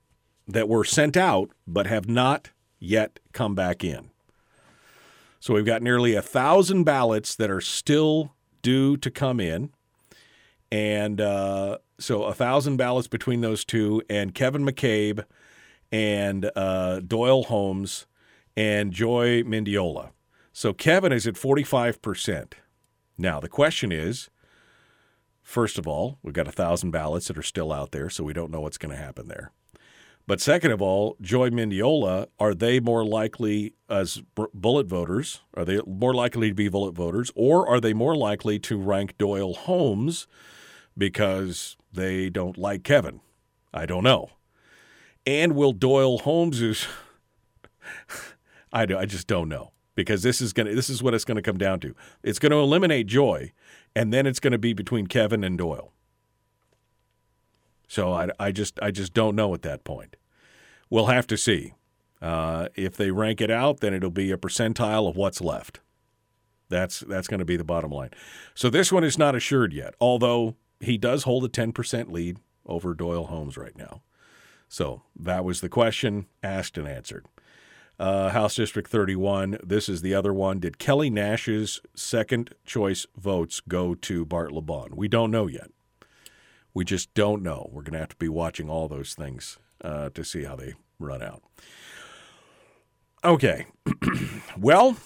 that were sent out but have not yet come back in. So we've got nearly a thousand ballots that are still due to come in. And uh, so a thousand ballots between those two, and Kevin McCabe and uh, Doyle Holmes and Joy Mendiola. So Kevin is at 45%. Now, the question is first of all, we've got a thousand ballots that are still out there, so we don't know what's going to happen there. But second of all, Joy Mendiola, are they more likely as bullet voters? Are they more likely to be bullet voters, or are they more likely to rank Doyle Holmes because they don't like Kevin? I don't know. And will Doyle Holmes I do, I just don't know because this is gonna this is what it's going to come down to. It's going to eliminate Joy, and then it's going to be between Kevin and Doyle. So I, I just I just don't know at that point. We'll have to see. Uh, if they rank it out, then it'll be a percentile of what's left. That's that's going to be the bottom line. So this one is not assured yet, although he does hold a 10% lead over Doyle Holmes right now. So that was the question asked and answered. Uh, House District 31, this is the other one. Did Kelly Nash's second choice votes go to Bart LeBon? We don't know yet. We just don't know. We're going to have to be watching all those things uh, to see how they run out. Okay. well,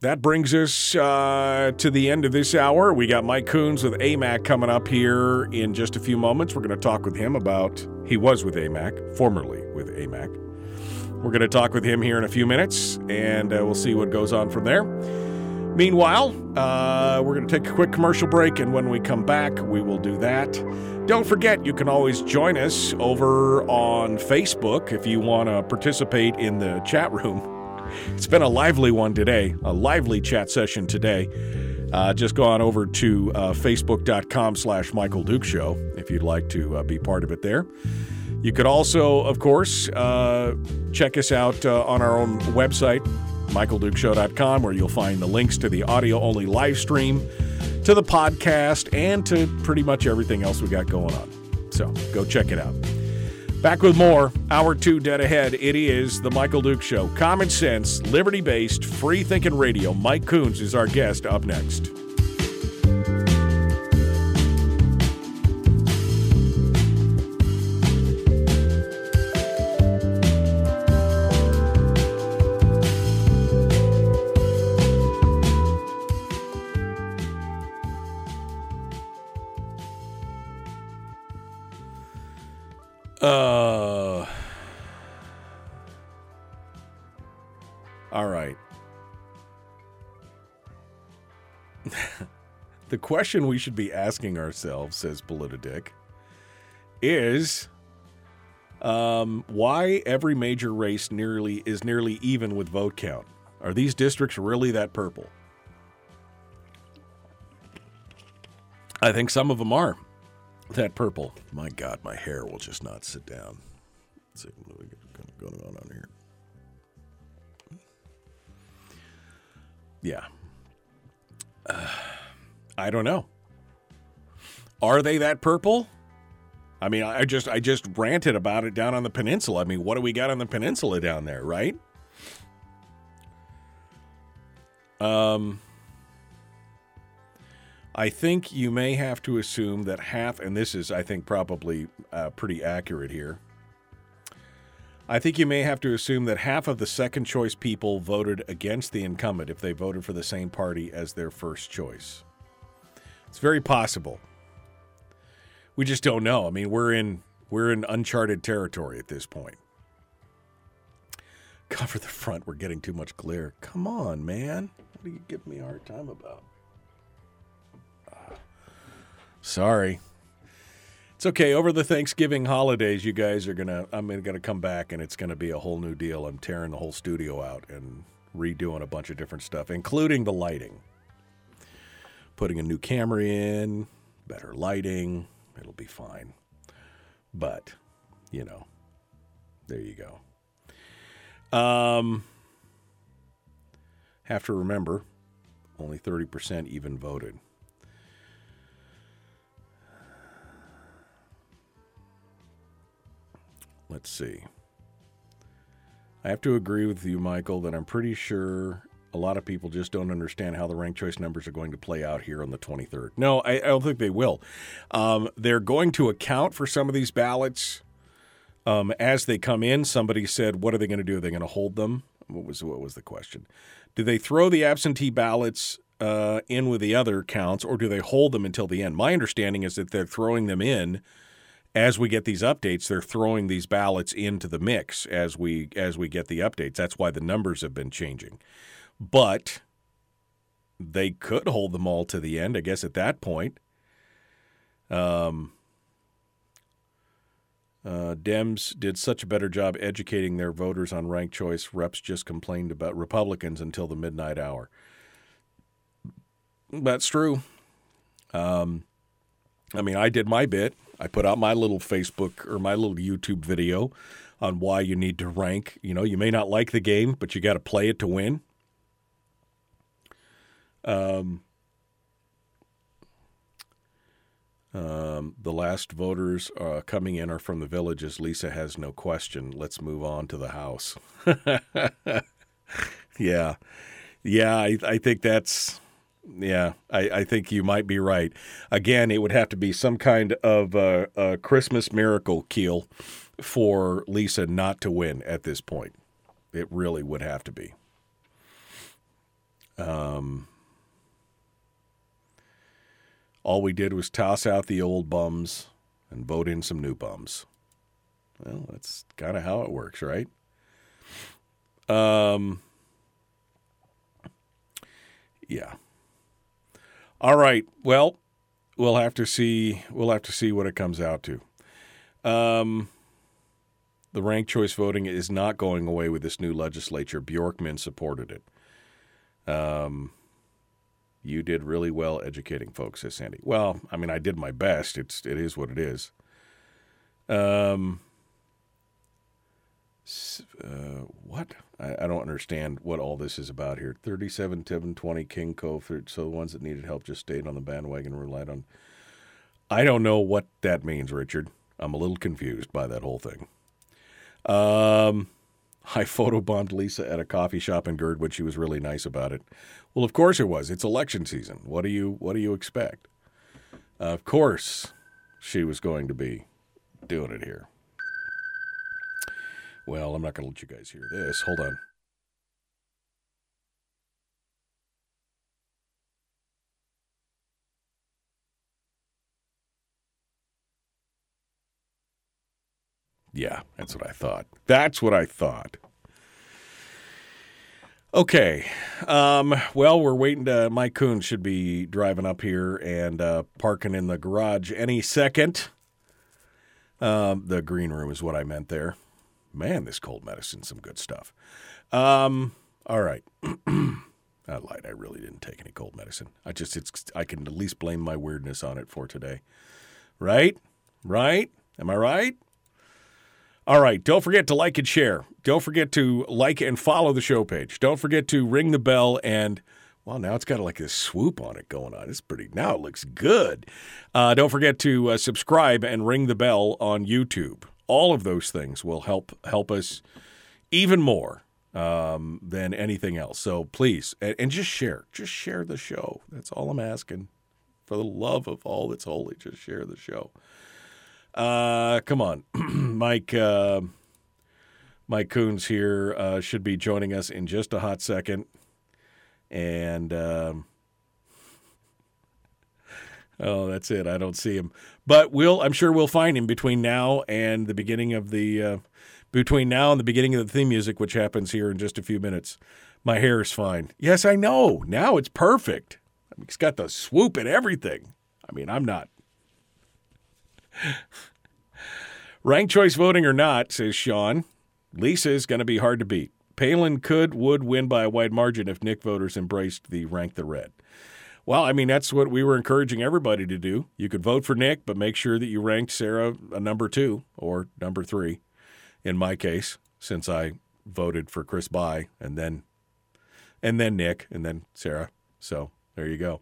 that brings us uh, to the end of this hour. We got Mike Coons with AMAC coming up here in just a few moments. We're going to talk with him about, he was with AMAC, formerly with AMAC. We're going to talk with him here in a few minutes, and uh, we'll see what goes on from there. Meanwhile, uh, we're going to take a quick commercial break, and when we come back, we will do that. Don't forget, you can always join us over on Facebook if you want to participate in the chat room. It's been a lively one today, a lively chat session today. Uh, just go on over to uh, facebook.com slash Michael Duke Show if you'd like to uh, be part of it there. You could also, of course, uh, check us out uh, on our own website, michaeldukeshow.com, where you'll find the links to the audio only live stream, to the podcast, and to pretty much everything else we got going on. So go check it out. Back with more. Hour two dead ahead. It is The Michael Duke Show. Common sense, liberty based, free thinking radio. Mike Coons is our guest up next. Question we should be asking ourselves, says Politidick, is um, why every major race nearly is nearly even with vote count. Are these districts really that purple? I think some of them are that purple. My God, my hair will just not sit down. Let's see what's going on on here. Yeah. Uh, I don't know. Are they that purple? I mean, I just I just ranted about it down on the peninsula. I mean, what do we got on the peninsula down there, right? Um I think you may have to assume that half, and this is, I think, probably uh, pretty accurate here. I think you may have to assume that half of the second choice people voted against the incumbent if they voted for the same party as their first choice. It's very possible. We just don't know. I mean, we're in we're in uncharted territory at this point. Cover the front. We're getting too much glare. Come on, man. What are you giving me a hard time about? Sorry. It's okay. Over the Thanksgiving holidays, you guys are gonna. I'm gonna come back, and it's gonna be a whole new deal. I'm tearing the whole studio out and redoing a bunch of different stuff, including the lighting putting a new camera in, better lighting, it'll be fine. But, you know, there you go. Um, have to remember only 30% even voted. Let's see. I have to agree with you, Michael, that I'm pretty sure a lot of people just don't understand how the ranked choice numbers are going to play out here on the 23rd. No, I, I don't think they will. Um, they're going to account for some of these ballots um, as they come in. Somebody said, "What are they going to do? Are they going to hold them?" What was what was the question? Do they throw the absentee ballots uh, in with the other counts, or do they hold them until the end? My understanding is that they're throwing them in as we get these updates. They're throwing these ballots into the mix as we as we get the updates. That's why the numbers have been changing but they could hold them all to the end, I guess, at that point. Um, uh, Dems did such a better job educating their voters on ranked choice. Reps just complained about Republicans until the midnight hour. That's true. Um, I mean, I did my bit. I put out my little Facebook or my little YouTube video on why you need to rank. You know, you may not like the game, but you got to play it to win. Um, um, the last voters uh, coming in are from the villages. Lisa has no question. Let's move on to the house. yeah. Yeah, I, I think that's. Yeah, I, I think you might be right. Again, it would have to be some kind of uh, a Christmas miracle, Keel, for Lisa not to win at this point. It really would have to be. Um, all we did was toss out the old bums and vote in some new bums. Well, that's kind of how it works, right? Um, yeah. All right. Well, we'll have to see. We'll have to see what it comes out to. Um, the ranked choice voting is not going away with this new legislature. Bjorkman supported it. Um, you did really well educating folks, says Sandy. Well, I mean, I did my best. It's it is what it is. Um, uh, what? I, I, don't understand what all this is about here. 37, 7, 20, King Cove. So the ones that needed help just stayed on the bandwagon and relied on. I don't know what that means, Richard. I'm a little confused by that whole thing. Um, I photobombed Lisa at a coffee shop in Girdwood. She was really nice about it. Well, of course it was. It's election season. What do you What do you expect? Uh, of course, she was going to be doing it here. Well, I'm not going to let you guys hear this. Hold on. Yeah, that's what I thought. That's what I thought. Okay. Um, well, we're waiting to. Mike Coons should be driving up here and uh, parking in the garage any second. Um, the green room is what I meant there. Man, this cold medicine, some good stuff. Um, all right. I lied. I really didn't take any cold medicine. I just, it's, I can at least blame my weirdness on it for today. Right? Right? Am I right? All right. Don't forget to like and share. Don't forget to like and follow the show page. Don't forget to ring the bell and. Well, now it's got like this swoop on it going on. It's pretty. Now it looks good. Uh, don't forget to uh, subscribe and ring the bell on YouTube. All of those things will help help us even more um, than anything else. So please, and, and just share. Just share the show. That's all I'm asking. For the love of all that's holy, just share the show. Uh, come on, Mike. Uh, Mike Coons here uh, should be joining us in just a hot second, and um, oh, that's it. I don't see him, but we'll. I'm sure we'll find him between now and the beginning of the uh, between now and the beginning of the theme music, which happens here in just a few minutes. My hair is fine. Yes, I know. Now it's perfect. I mean, it's got the swoop and everything. I mean, I'm not Ranked choice voting or not, says Sean, Lisa is going to be hard to beat. Palin could, would win by a wide margin if Nick voters embraced the rank the red. Well, I mean, that's what we were encouraging everybody to do. You could vote for Nick, but make sure that you ranked Sarah a number two or number three, in my case, since I voted for Chris Bye and then and then Nick and then Sarah. So there you go.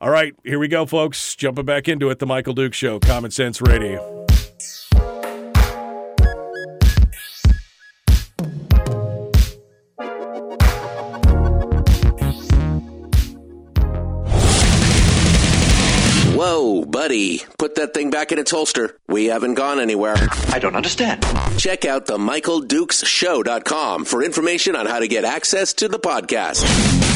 All right, here we go, folks. Jumping back into it. The Michael Duke Show, Common Sense Radio. Whoa, buddy. Put that thing back in its holster. We haven't gone anywhere. I don't understand. Check out the MichaelDukesShow.com for information on how to get access to the podcast.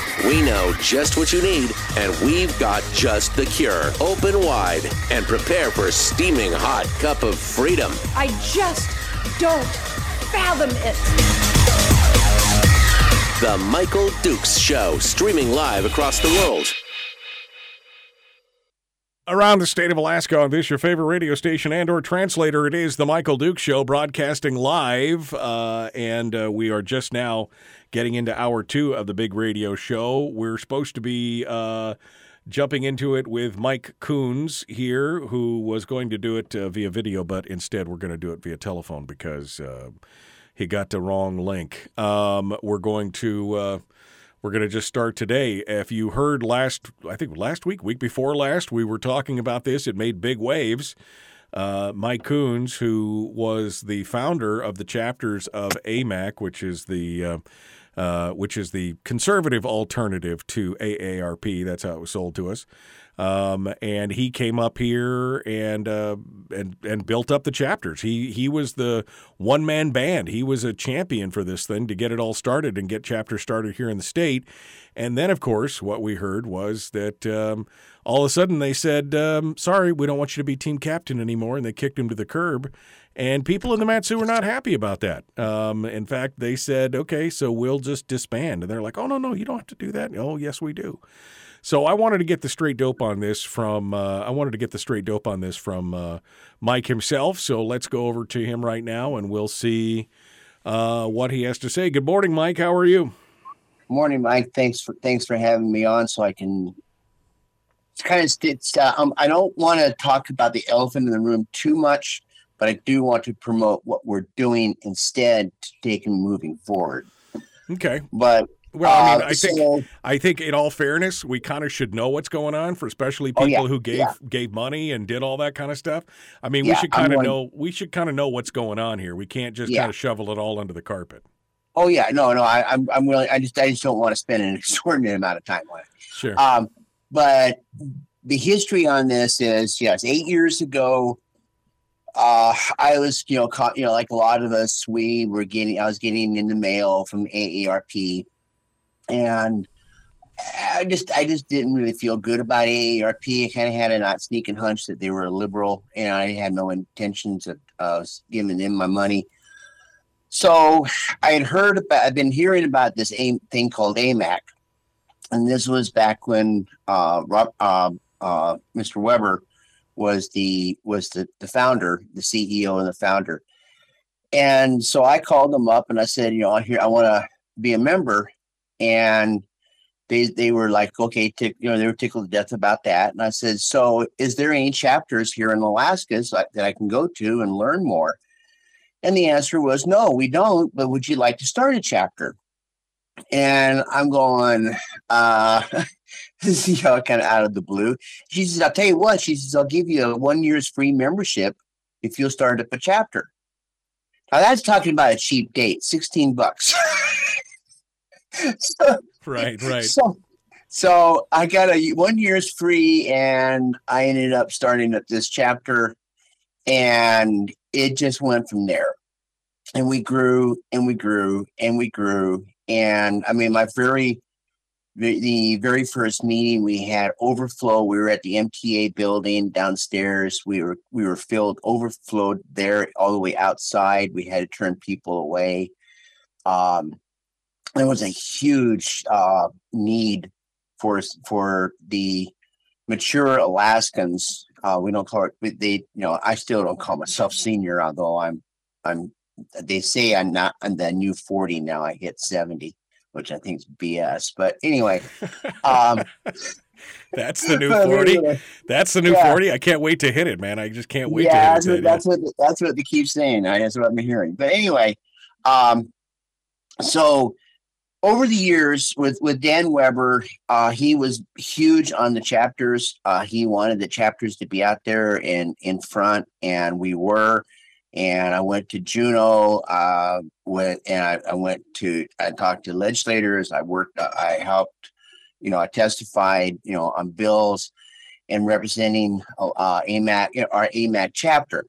We know just what you need, and we've got just the cure. Open wide and prepare for a steaming hot cup of freedom. I just don't fathom it. The Michael Dukes Show, streaming live across the world. Around the state of Alaska on this, your favorite radio station and or translator, it is the Michael Dukes Show, broadcasting live, uh, and uh, we are just now getting into hour two of the big radio show. We're supposed to be uh, jumping into it with Mike Coons here, who was going to do it uh, via video, but instead we're going to do it via telephone because uh, he got the wrong link. Um, we're going to uh, we're going to just start today. If you heard last, I think last week, week before last, we were talking about this. It made big waves. Uh, Mike Coons, who was the founder of the chapters of AMAC, which is the uh, uh, which is the conservative alternative to AARP. That's how it was sold to us. Um, and he came up here and uh, and and built up the chapters. He he was the one man band. He was a champion for this thing to get it all started and get chapters started here in the state. And then, of course, what we heard was that um, all of a sudden they said, um, "Sorry, we don't want you to be team captain anymore," and they kicked him to the curb. And people in the Matsu were not happy about that. Um, in fact, they said, "Okay, so we'll just disband." And they're like, "Oh no, no, you don't have to do that." Oh, yes, we do. So I wanted to get the straight dope on this from uh, I wanted to get the straight dope on this from uh, Mike himself. So let's go over to him right now, and we'll see uh, what he has to say. Good morning, Mike. How are you? Morning, Mike. Thanks for thanks for having me on, so I can. It's kind of it's. Uh, um, I don't want to talk about the elephant in the room too much, but I do want to promote what we're doing instead to take and moving forward. Okay. But Well, I mean, Uh, I think so- I think in all fairness, we kind of should know what's going on for especially people Oh, yeah, who gave yeah. gave money and did all that kind of stuff. I mean, we should kind of know we should kind of know what's going on here. We can't just Yeah. kind of shovel it all under the carpet. oh yeah, no, no, I, I'm I'm willing. I just I just don't want to spend an extraordinary amount of time on it. Sure. Um, but the history on this is yes, eight years ago, uh, I was you know caught you know like a lot of us, we were getting I was getting in the mail from AARP, and I just I just didn't really feel good about AARP. I kind of had a not sneaking hunch that they were liberal, and I had no intentions of uh, giving them my money. So I had heard about, I've been hearing about this AIM, thing called AMAC, and this was back when uh, uh, uh, Mr. Weber was the was the, the founder, the CEO and the founder. And so I called them up and I said, you know, I hear I want to be a member, and they they were like, okay, you know, they were tickled to death about that. And I said, so is there any chapters here in Alaska so I- that I can go to and learn more? And the answer was no, we don't. But would you like to start a chapter? And I'm going, uh, this is you know, kind of out of the blue. She says, I'll tell you what. She says, I'll give you a one year's free membership if you'll start up a chapter. Now that's talking about a cheap date, 16 bucks. so, right, right. so, so I got a one year's free, and I ended up starting up this chapter, and it just went from there. And we grew, and we grew, and we grew, and I mean, my very the, the very first meeting we had overflow. We were at the MTA building downstairs. We were we were filled, overflowed there all the way outside. We had to turn people away. Um, there was a huge uh, need for for the mature Alaskans. Uh, we don't call it. They, you know, I still don't call myself senior, although I'm, I'm. They say I'm not. I'm the new forty now. I hit seventy, which I think is BS. But anyway, um, That's the new forty. anyway, That's the new Yeah. forty. I can't wait to hit it, man. I just can't wait yeah, to hit that's it. what, that's what that's what they keep saying. I That's what I'm hearing. But anyway, um, so over the years with with Dan Weber, uh, he was huge on the chapters. Uh, he wanted the chapters to be out there and in front, and we were. And I went to Juneau. Uh, and I, I went to. I talked to legislators. I worked. uh, I helped. You know, I testified. You know, on bills and representing uh, AMAC, our AMAC chapter.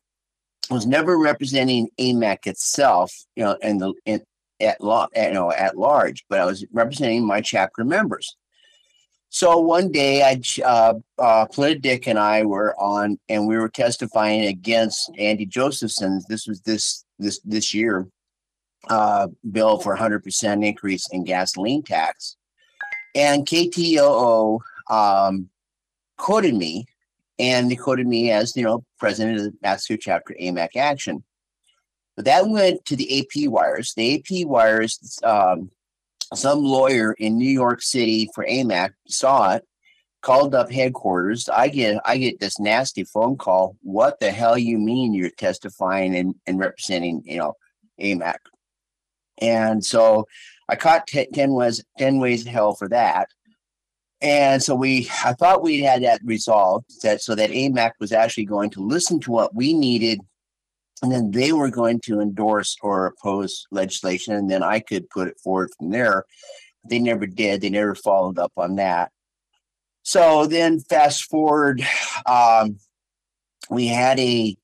Was never representing AMAC itself, you know, in the in, at law, you know, at large, but I was representing my chapter members. So one day, I uh, uh, Polita Dick and I were on, and we were testifying against Andy Josephson's. This was this this this year uh, bill for 100% increase in gasoline tax, and KTOO um, quoted me, and they quoted me as you know president of the Massachusetts chapter AMAC Action. But that went to the AP wires. The AP wires, um, some lawyer in New York City for AMAC saw it, called up headquarters. I get I get this nasty phone call. What the hell you mean you're testifying and, and representing you know AMAC? And so I caught t- ten ways ten ways to hell for that. And so we, I thought we had that resolved that so that AMAC was actually going to listen to what we needed, and then they were going to endorse or oppose legislation, and then I could put it forward from there. They never did. They never followed up on that. So then, fast forward, um, we had a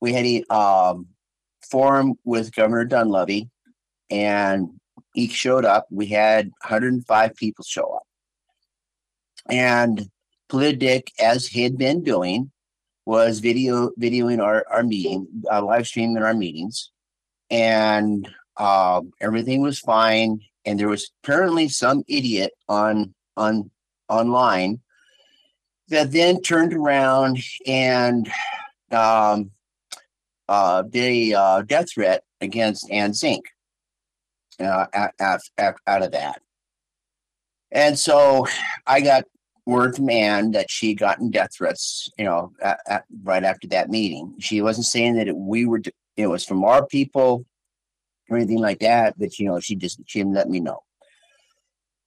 we had a um, forum with Governor Dunleavy, and he showed up. We had 105 people show up. And Politidic, as he had been doing, was video videoing our, our meeting, uh, live streaming our meetings. And uh, everything was fine. And there was apparently some idiot on on online that then turned around and um, uh, did a uh, death threat against Anne Zink uh, out, out, out of that. And so I got word from Anne that she had gotten death threats, you know, at, at, right after that meeting. She wasn't saying that it, we were, it was from our people or anything like that, but, you know, she just, she didn't let me know.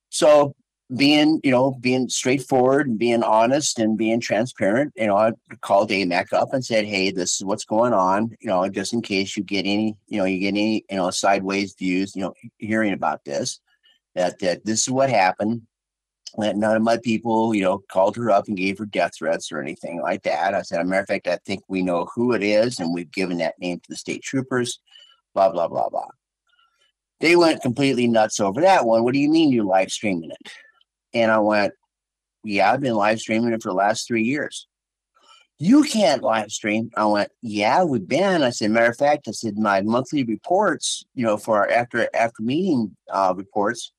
So being, you know, being straightforward and being honest and being transparent, you know, I called AMAC up and said, Hey, this is what's going on, you know, just in case you get any, you know, you get any, you know, sideways views, you know, hearing about this, that, that this is what happened that none of my people, you know, called her up and gave her death threats or anything like that. I said, a matter of fact, I think we know who it is, and we've given that name to the state troopers, blah, blah, blah, blah. They went completely nuts over that one. What do you mean you're live streaming it? And I went, Yeah, I've been live streaming it for the last three years. You can't live stream. I went, Yeah, we've been. I said, matter of fact, I said my monthly reports, you know, for our after after meeting uh, reports,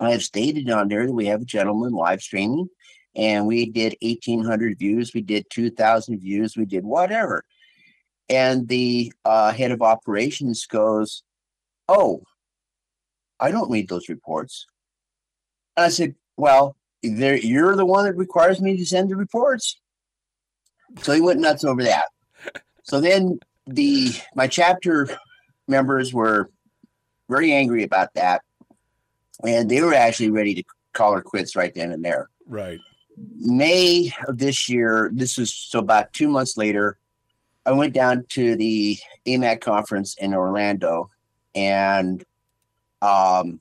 I have stated on there that we have a gentleman live streaming and we did 1800 views, we did 2000 views, we did whatever. And the uh, head of operations goes, Oh, I don't read those reports. And I said, Well, you're the one that requires me to send the reports. So he went nuts over that. So then the my chapter members were very angry about that and they were actually ready to call her quits right then and there. Right. May of this year, this was so about two months later, I went down to the AMAC conference in Orlando, and um,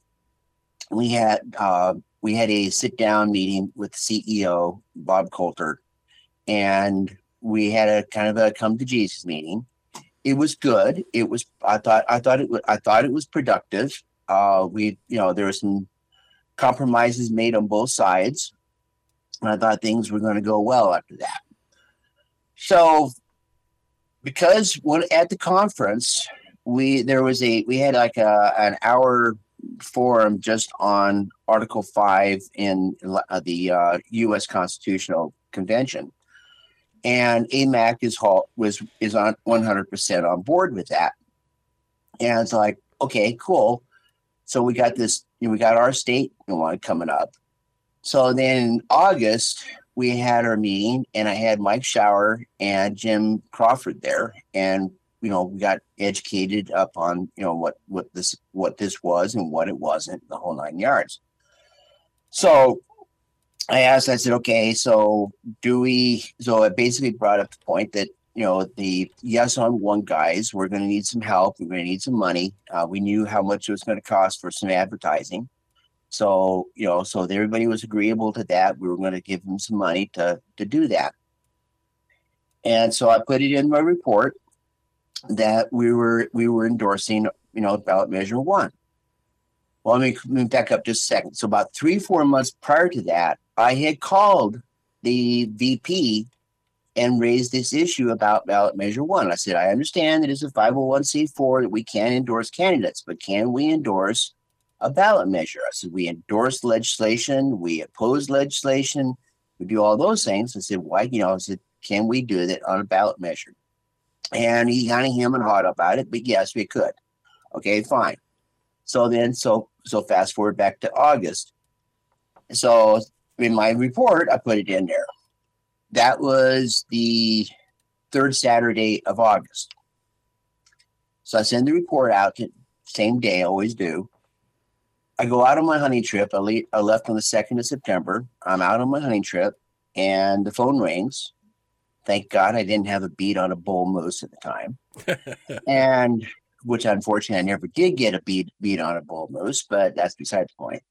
we had uh, we had a sit down meeting with CEO Bob Coulter, and we had a kind of a come to Jesus meeting. It was good. It was I thought I thought it was I thought it was productive uh, we you know there were some compromises made on both sides and i thought things were going to go well after that. So because when at the conference we there was a we had like a an hour forum just on article 5 in uh, the uh, us constitutional convention. And amac is halt was is on 100% on board with that. And it's like okay cool so we got this, you know, we got our state one coming up. So then in August, we had our meeting and I had Mike Shower and Jim Crawford there. And, you know, we got educated up on, you know, what, what this, what this was and what it wasn't, the whole nine yards. So I asked, I said, okay, so do we, so it basically brought up the point that, you know, the yes on one guys, we're going to need some help. We're going to need some money. Uh, we knew how much it was going to cost for some advertising. So, you know, so everybody was agreeable to that. We were going to give them some money to, to do that. And so I put it in my report that we were, we were endorsing, you know, ballot measure one. Well, let me, let me back up just a second. So about three, four months prior to that, I had called the VP and raised this issue about ballot measure one. I said, I understand it's a 501c4 that we can endorse candidates, but can we endorse a ballot measure? I said, we endorse legislation, we oppose legislation, we do all those things. I said, why, you know, I said, can we do that on a ballot measure? And he kind of him and hawed about it, but yes, we could. Okay, fine. So then, so so fast forward back to August. So in my report, I put it in there. That was the third Saturday of August. So I send the report out to, same day, I always do. I go out on my hunting trip. I, le- I left on the 2nd of September. I'm out on my hunting trip and the phone rings. Thank God I didn't have a beat on a bull moose at the time. and which unfortunately I never did get a beat beat on a bull moose, but that's beside the point.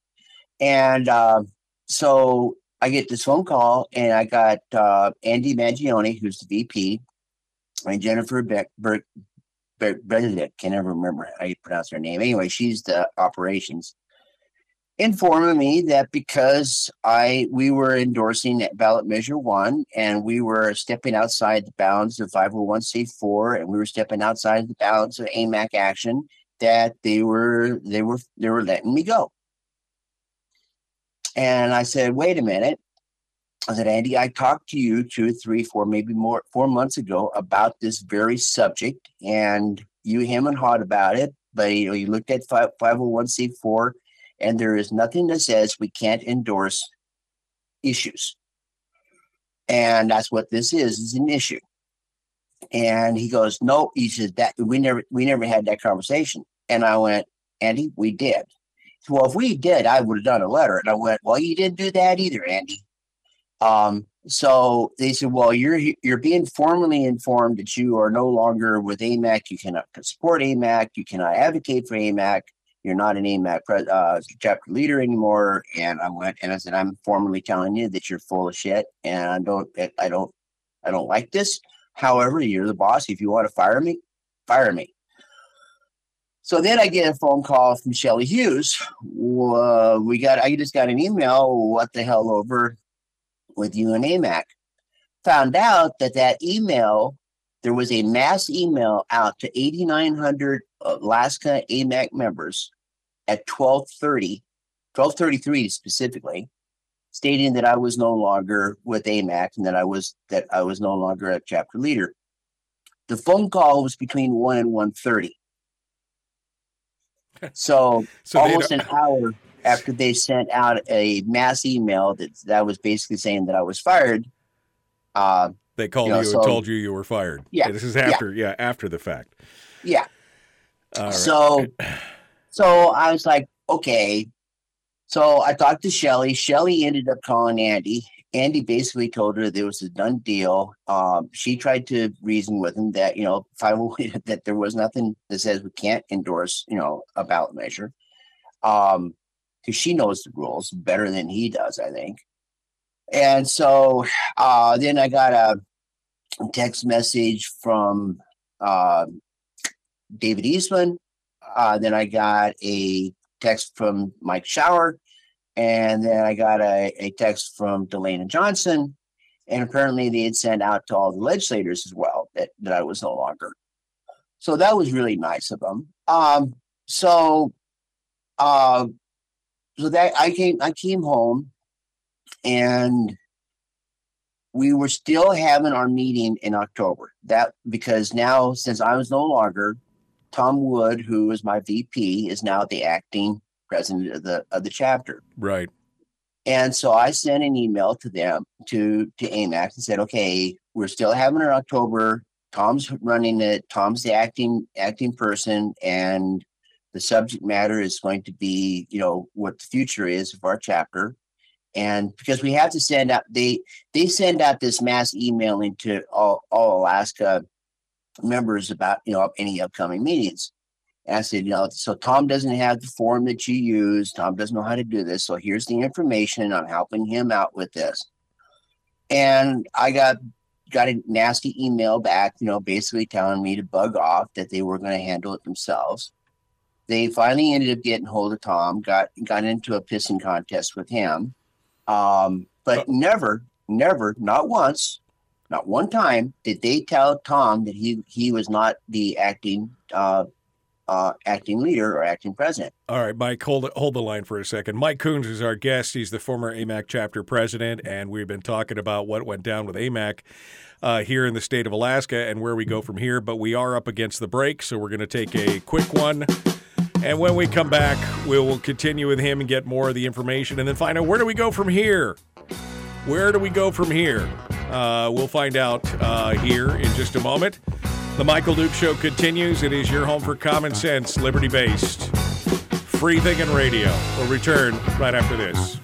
And uh, so I get this phone call, and I got uh, Andy Mangione, who's the VP, and Jennifer Beck, Ber- Benedict. Can never remember how you pronounce her name. Anyway, she's the operations. Informing me that because I we were endorsing ballot measure one and we were stepping outside the bounds of 501c4 and we were stepping outside the bounds of AMAC action, that they were they were they were letting me go. And I said, wait a minute. I said, Andy, I talked to you two, three, four, maybe more, four months ago about this very subject, and you him and hawed about it. But you know, you looked at 5, 501c4, and there is nothing that says we can't endorse issues. And that's what this is, is an issue. And he goes, No, he said that we never we never had that conversation. And I went, Andy, we did. Well, if we did, I would have done a letter. And I went, Well, you didn't do that either, Andy. Um, so they said, Well, you're you're being formally informed that you are no longer with AMAC. You cannot support AMAC. You cannot advocate for AMAC. You're not an AMAC uh, chapter leader anymore. And I went and I said, I'm formally telling you that you're full of shit, and I don't, I don't, I don't like this. However, you're the boss. If you want to fire me, fire me. So then I get a phone call from Shelley Hughes. Uh, we got, I just got an email. What the hell over with you and AMAC? Found out that that email, there was a mass email out to 8,900 Alaska AMAC members at 1230, 1233 specifically, stating that I was no longer with AMAC and that I was that I was no longer a chapter leader. The phone call was between one and one thirty. So, So almost an hour after they sent out a mass email that that was basically saying that I was fired. Uh, They called You know, you so- and told you you were fired. Yeah, This is after, yeah, after the fact. yeah. Right. So, so I was like, okay. So I talked to Shelley. Shelley ended up calling Andy. Andy basically told her there was a done deal. Um, she tried to reason with him that you know, 501 that there was nothing that says we can't endorse, you know, a ballot measure. Um, because she knows the rules better than he does, I think. And so uh, then I got a text message from uh, David Eastman. Uh, then I got a text from Mike Shower. And then I got a, a text from DeLena Johnson. And apparently they had sent out to all the legislators as well that, that I was no longer. So that was really nice of them. Um, so uh, so that I came I came home and we were still having our meeting in October. That because now since I was no longer Tom Wood, who was my VP, is now the acting president of the of the chapter. right. And so I sent an email to them to to AMAC and said, okay, we're still having our October. Tom's running it. Tom's the acting acting person, and the subject matter is going to be, you know, what the future is of our chapter. And because we have to send out, they they send out this mass emailing to all all Alaska members about you know any upcoming meetings. Said, you know, so Tom doesn't have the form that you use. Tom doesn't know how to do this. So here's the information. I'm helping him out with this. And I got got a nasty email back, you know, basically telling me to bug off that they were going to handle it themselves. They finally ended up getting hold of Tom, got got into a pissing contest with him. Um, but never, never, not once, not one time did they tell Tom that he he was not the acting uh, uh, acting leader or acting president. All right, Mike, hold hold the line for a second. Mike Coons is our guest. He's the former AMAC chapter president, and we've been talking about what went down with AMAC uh, here in the state of Alaska and where we go from here. But we are up against the break, so we're going to take a quick one. And when we come back, we will continue with him and get more of the information, and then find out where do we go from here. Where do we go from here? Uh, we'll find out uh, here in just a moment. The Michael Duke Show continues. It is your home for common sense, liberty based, free thinking radio. We'll return right after this.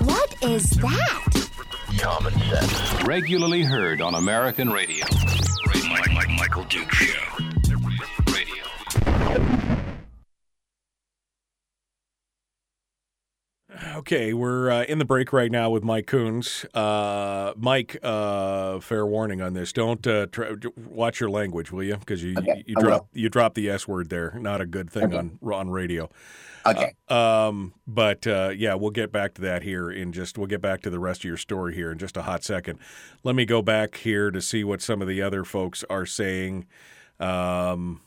What is that? Common sense. Regularly heard on American radio. Mike, Mike, Michael Duke Show. Okay, we're uh, in the break right now with Mike Coons. Uh, Mike, uh, fair warning on this: don't uh, try, watch your language, will you? Because you Okay, you drop you drop the S word there. Not a good thing Okay. on on radio. Okay. Um, but uh, yeah, we'll get back to that here in just. We'll get back to the rest of your story here in just a hot second. Let me go back here to see what some of the other folks are saying. Um,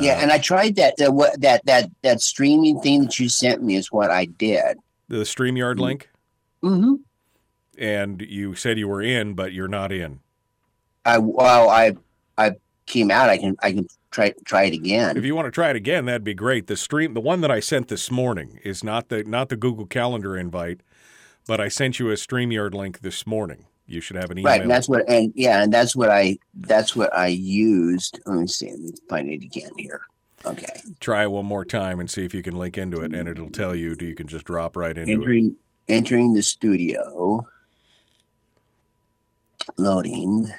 yeah, and I tried that what- that that that streaming thing that you sent me is what I did. The Streamyard link, Mm-hmm. and you said you were in, but you're not in. I well, I I came out. I can I can try try it again. If you want to try it again, that'd be great. The stream, the one that I sent this morning, is not the not the Google Calendar invite, but I sent you a Streamyard link this morning. You should have an email. Right, and that's what, and yeah, and that's what I that's what I used. Let me see. Let me find it again here. Okay, Try one more time and see if you can link into it, and it'll tell you. You can just drop right into it. entering entering the studio. Loading.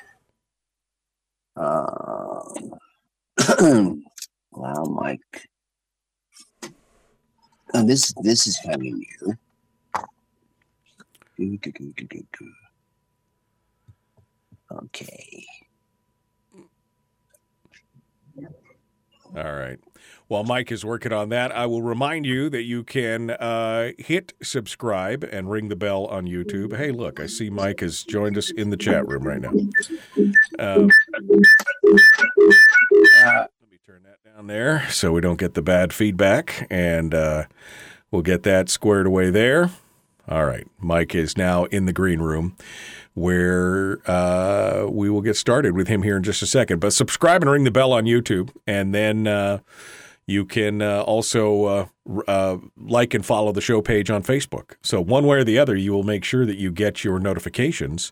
Um, wow, Mike. And this this is kind of new. Do, do. Okay. All right. While Mike is working on that, I will remind you that you can uh, hit subscribe and ring the bell on YouTube. Hey, look, I see Mike has joined us in the chat room right now. Um, let me turn that down there so we don't get the bad feedback, and uh, we'll get that squared away there. All right. Mike is now in the green room where uh, we will get started with him here in just a second. But subscribe and ring the bell on YouTube, and then uh, you can uh, also uh, r- uh, like and follow the show page on Facebook. So, one way or the other, you will make sure that you get your notifications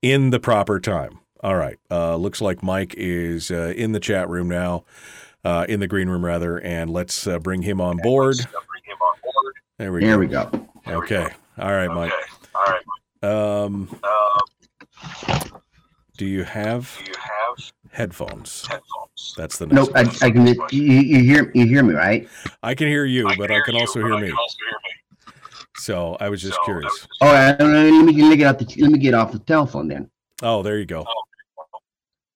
in the proper time. All right. Uh, looks like Mike is uh, in the chat room now, uh, in the green room, rather, and let's uh, bring him on board. There we There go. we go. Okay. All right, Mike. Um, do you have headphones? headphones? That's the next. Nope, I, question. I can. You, you hear you hear me right? I can hear you, but I can also hear me. So I was just curious. Oh, I, let me let me get off the let me get off the telephone then. Oh, there you go.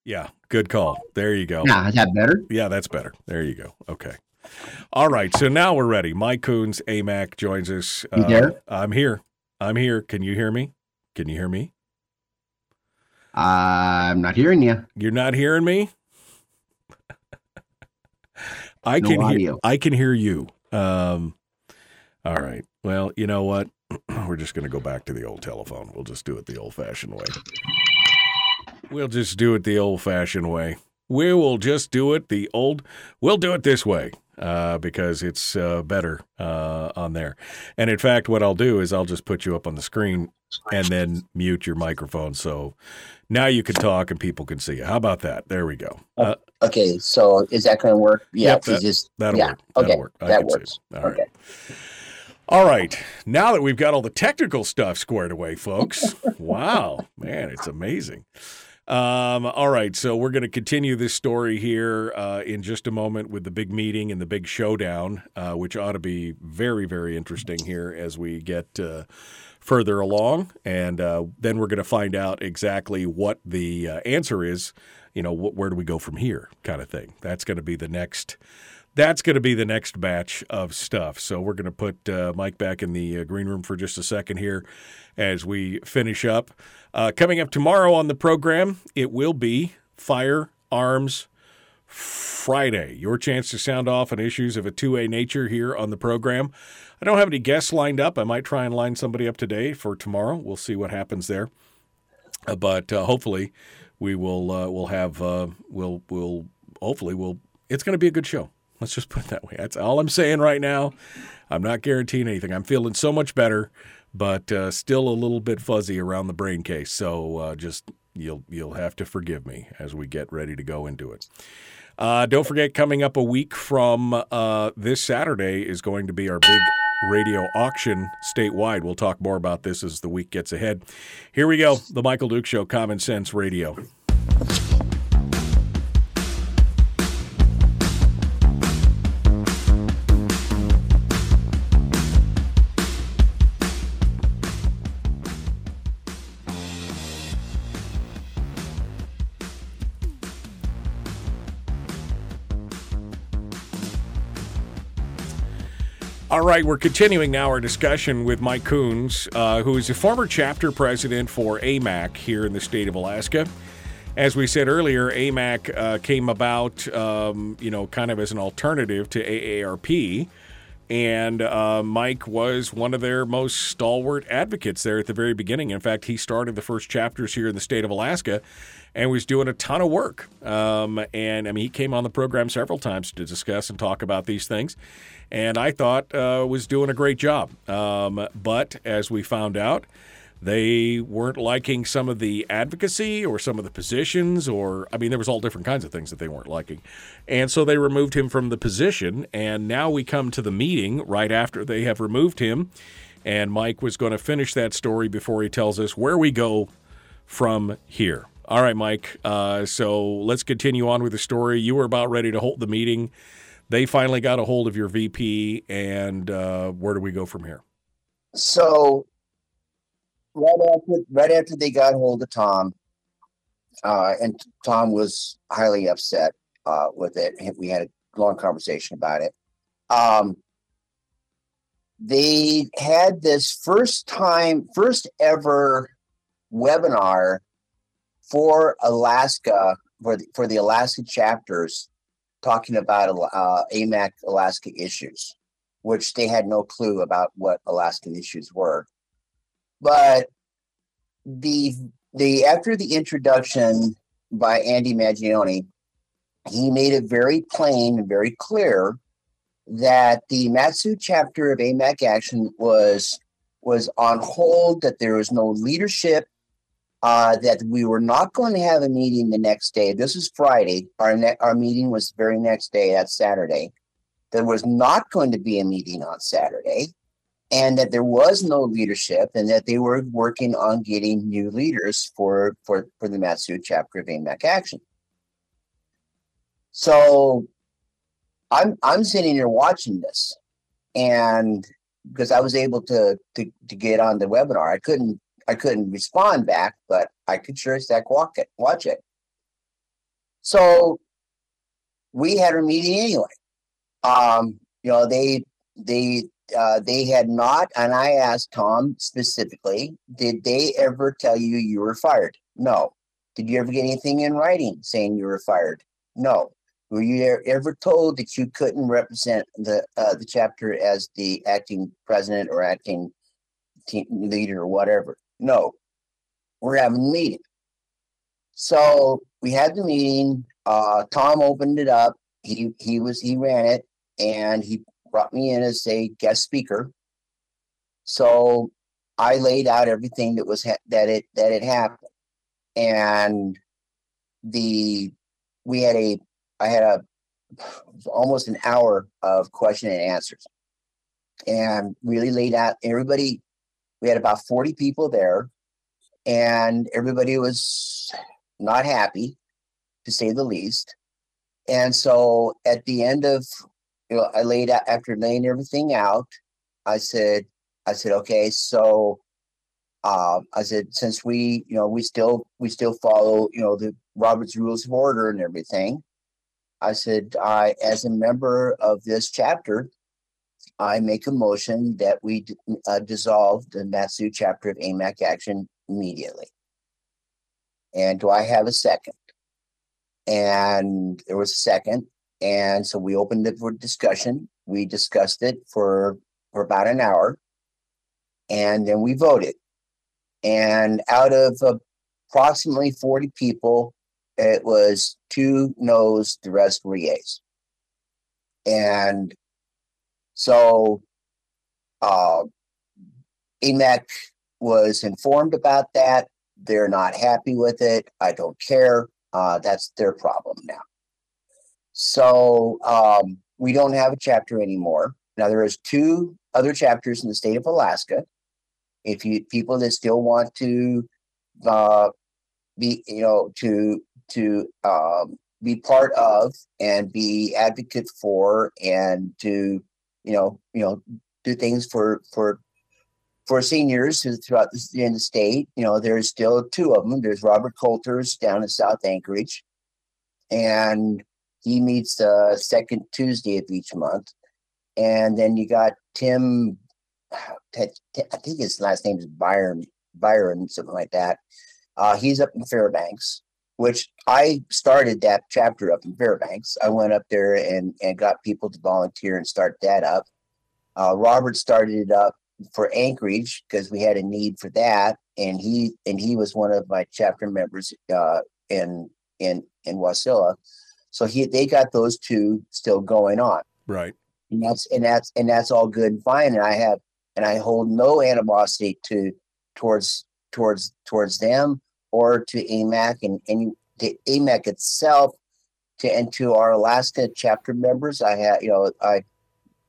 Yeah, good call. There you go. Now is that better? Yeah, that's better. There you go. Okay. All right. So now we're ready. Mike Coons, AMAC, joins us. Uh, You there? I'm here. I'm here. Can you hear me? Can you hear me? I'm not hearing you. You're not hearing me? I No can hear audio. I can hear you. Um all right. Well, you know what? We're just going to go back to the old telephone. We'll just do it the old-fashioned way. We'll just do it the old fashioned way. We will just do it the old, we'll do it this way. Uh, because it's uh, better uh, on there. And in fact, what I'll do is I'll just put you up on the screen and then mute your microphone. So now you can talk and people can see you. How about that? There we go. Uh, Okay, so is that going to work? Yeah, Yep, that- just that'll yeah. work. That'll work. I that works. All right. okay. All right. Now that we've got all the technical stuff squared away, folks. wow, man, it's amazing. Um, all right, so we're going to continue this story here uh, in just a moment with the big meeting and the big showdown, uh, which ought to be very, very interesting here as we get uh, further along. And uh, then we're going to find out exactly what the uh, answer is. You know, wh- where do we go from here, kind of thing. That's going to be the next that's going to be the next batch of stuff. So we're going to put uh, Mike back in the uh, green room for just a second here as we finish up. Uh, coming up tomorrow on the program, it will be Firearms Friday. Your chance to sound off on issues of a two way nature here on the program. I don't have any guests lined up. I might try and line somebody up today for tomorrow. We'll see what happens there. Uh, but uh, hopefully, we will uh, we'll have uh, we'll we'll hopefully we'll it's going to be a good show. Let's just put it that way. That's all I'm saying right now. I'm not guaranteeing anything. I'm feeling so much better, but uh, still a little bit fuzzy around the brain case. So uh, just you'll you'll have to forgive me as we get ready to go into it. Uh, don't forget, coming up a week from uh, this Saturday is going to be our big radio auction statewide. We'll talk more about this as the week gets ahead. Here we go. The Michael Duke Show, Common Sense Radio. All right, we're continuing now our discussion with Mike Coons, uh, who is a former chapter president for AMAC here in the state of Alaska. As we said earlier, AMAC uh, came about, um, you know, kind of as an alternative to AARP. And uh, Mike was one of their most stalwart advocates there at the very beginning. In fact, he started the first chapters here in the state of Alaska and was doing a ton of work. Um, and I mean, he came on the program several times to discuss and talk about these things. And I thought uh, was doing a great job. Um, but as we found out, they weren't liking some of the advocacy or some of the positions, or I mean, there was all different kinds of things that they weren't liking. And so they removed him from the position. And now we come to the meeting right after they have removed him. And Mike was going to finish that story before he tells us where we go from here. All right, Mike. Uh, so let's continue on with the story. You were about ready to hold the meeting. They finally got a hold of your VP, and uh, where do we go from here? So right after right after they got hold of Tom, uh, and Tom was highly upset uh, with it. We had a long conversation about it. Um, they had this first time, first ever webinar for Alaska for the, for the Alaska chapters, talking about uh, AMAC Alaska issues, which they had no clue about what Alaskan issues were. But the the after the introduction by Andy Mangione, he made it very plain and very clear that the Matsu chapter of AMAC Action was was on hold, that there was no leadership, uh, that we were not going to have a meeting the next day. This is Friday. Our ne- our meeting was the very next day. That's Saturday. There was not going to be a meeting on Saturday and that there was no leadership and that they were working on getting new leaders for for for the Matsu chapter of AMAC Action. So I'm I'm sitting here watching this and because I was able to to to get on the webinar. I couldn't I couldn't respond back, but I could sure as heck walk it, watch it. So we had our meeting anyway. Um, you know, they they uh, they had not, and I asked Tom specifically, did they ever tell you you were fired? No. Did you ever get anything in writing saying you were fired? No. Were you ever told that you couldn't represent the uh, the chapter as the acting president or acting team leader or whatever? No. We're having a meeting. So we had the meeting. Uh, Tom opened it up. He he was he ran it, and he brought me in as a guest speaker. So I laid out everything that was ha- that it that it happened, and the we had a I had a almost an hour of question and answers, and really laid out everybody. We had about forty people there, and everybody was not happy, to say the least. And so at the end of, you know, I laid out after laying everything out. I said, I said, okay, so uh, I said, since we, you know, we still we still follow, you know, the Robert's Rules of Order and everything. I said, I, as a member of this chapter, I make a motion that we uh, dissolve the Matsu chapter of AMAC action immediately. And do I have a second? And there was a second. And so we opened it for discussion. We discussed it for, for about an hour. And then we voted. And out of approximately 40 people, it was two no's, the rest were yeas. And so uh, was informed about that. They're not happy with it. I don't care. Uh, that's their problem now. So um, we don't have a chapter anymore. Now there is two other chapters in the state of Alaska. If you people that still want to uh, be, you know, to to um, be part of and be advocate for and to you know you know do things for for for seniors who throughout the, in the state you know there's still two of them. There's robert coulter's down in south anchorage and he meets the second tuesday of each month. And then you got tim i think his last name is byron byron something like that. Uh, he's up in fairbanks which I started that chapter up in Fairbanks. I went up there and, and got people to volunteer and start that up. Uh, Robert started it up for Anchorage because we had a need for that, and he and he was one of my chapter members uh, in in in Wasilla. So he they got those two still going on, Right. and that's and that's and that's all good and fine. And I have and I hold no animosity to towards towards towards them or to AMAC and any to AMAC itself to and to our Alaska chapter members. I have you know I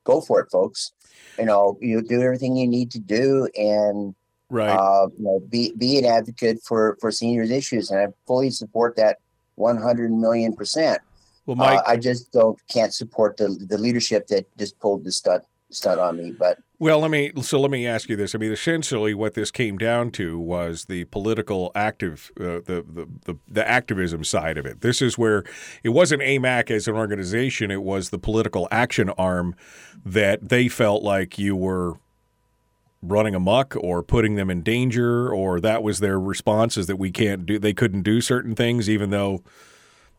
go for it, folks. You know you do everything you need to do and Right. uh, you know be be an advocate for for seniors issues, and I fully support that one hundred million percent. well, Mike, Uh, I just don't can't support the the leadership that just pulled the stud stunt on me. But Well, let me so let me ask you this. I mean, essentially, what this came down to was the political active, uh, the, the the the activism side of it. This is where it wasn't AMAC as an organization; it was the political action arm that they felt like you were running amok or putting them in danger, or that was their response is that we can't do, they couldn't do certain things, even though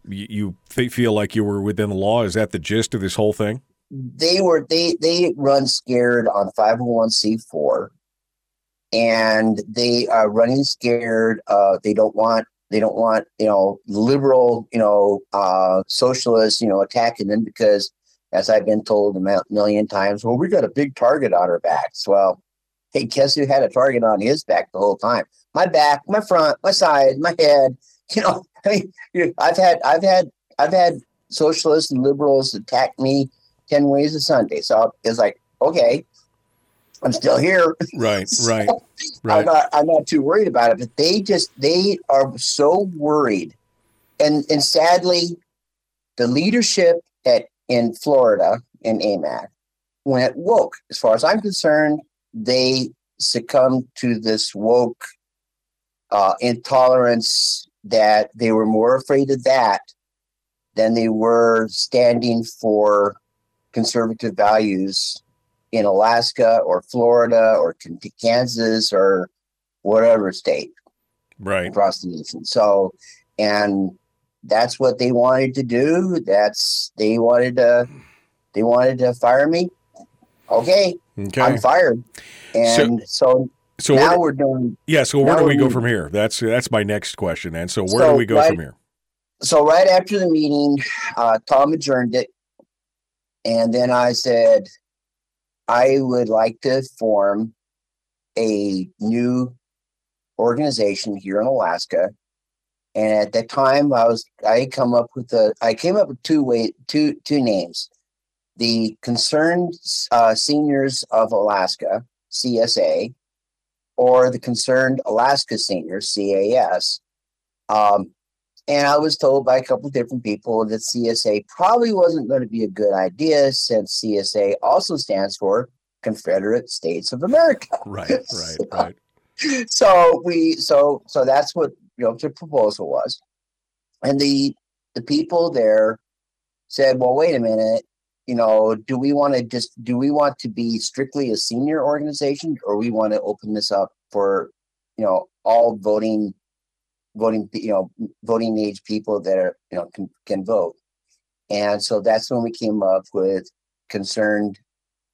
you, you feel like you were within the law. Is that the gist of this whole thing? They were they they run scared on 501c4 and they are running scared uh they don't want they don't want you know liberal you know uh socialists you know attacking them because as i've been told a million times well we got a big target on our backs. Well hey guess who had a target on his back the whole time? My back my front my side my head you know i mean you know, i've had i've had i've had socialists and liberals attack me 10 ways of Sunday. So it's like, okay, I'm still here. Right, right, I'm right. not I'm not too worried about it. But they just they are so worried. And and sadly, the leadership at in Florida in AMAC went woke. As far as I'm concerned, they succumbed to this woke uh, intolerance that they were more afraid of that than they were standing for conservative values in Alaska or Florida or Kansas or whatever state Right. across the nation. So, and that's what they wanted to do. That's they wanted to they wanted to fire me. Okay, Okay. I'm fired. And so, So now we're doing yeah. So where do we go from here? That's that's my next question. And so where So, do we go right- from here? so right after the meeting, uh, Tom adjourned it, and then I said, I would like to form a new organization here in Alaska. And at that time, I was I come up with the I came up with two way two two names, the Concerned uh, Seniors of Alaska (CSA) or the Concerned Alaska Seniors (CAS). Um, and I was told by a couple of different people that CSA probably wasn't going to be a good idea since CSA also stands for Confederate States of America. Right, right, right. So we so so that's what you know the proposal was. And the the people there said, Well, wait a minute, you know, do we want to just do we want to be strictly a senior organization or we want to open this up for, you know, all voting voting you know voting age people that are you know can, can vote and so that's when we came up with concerned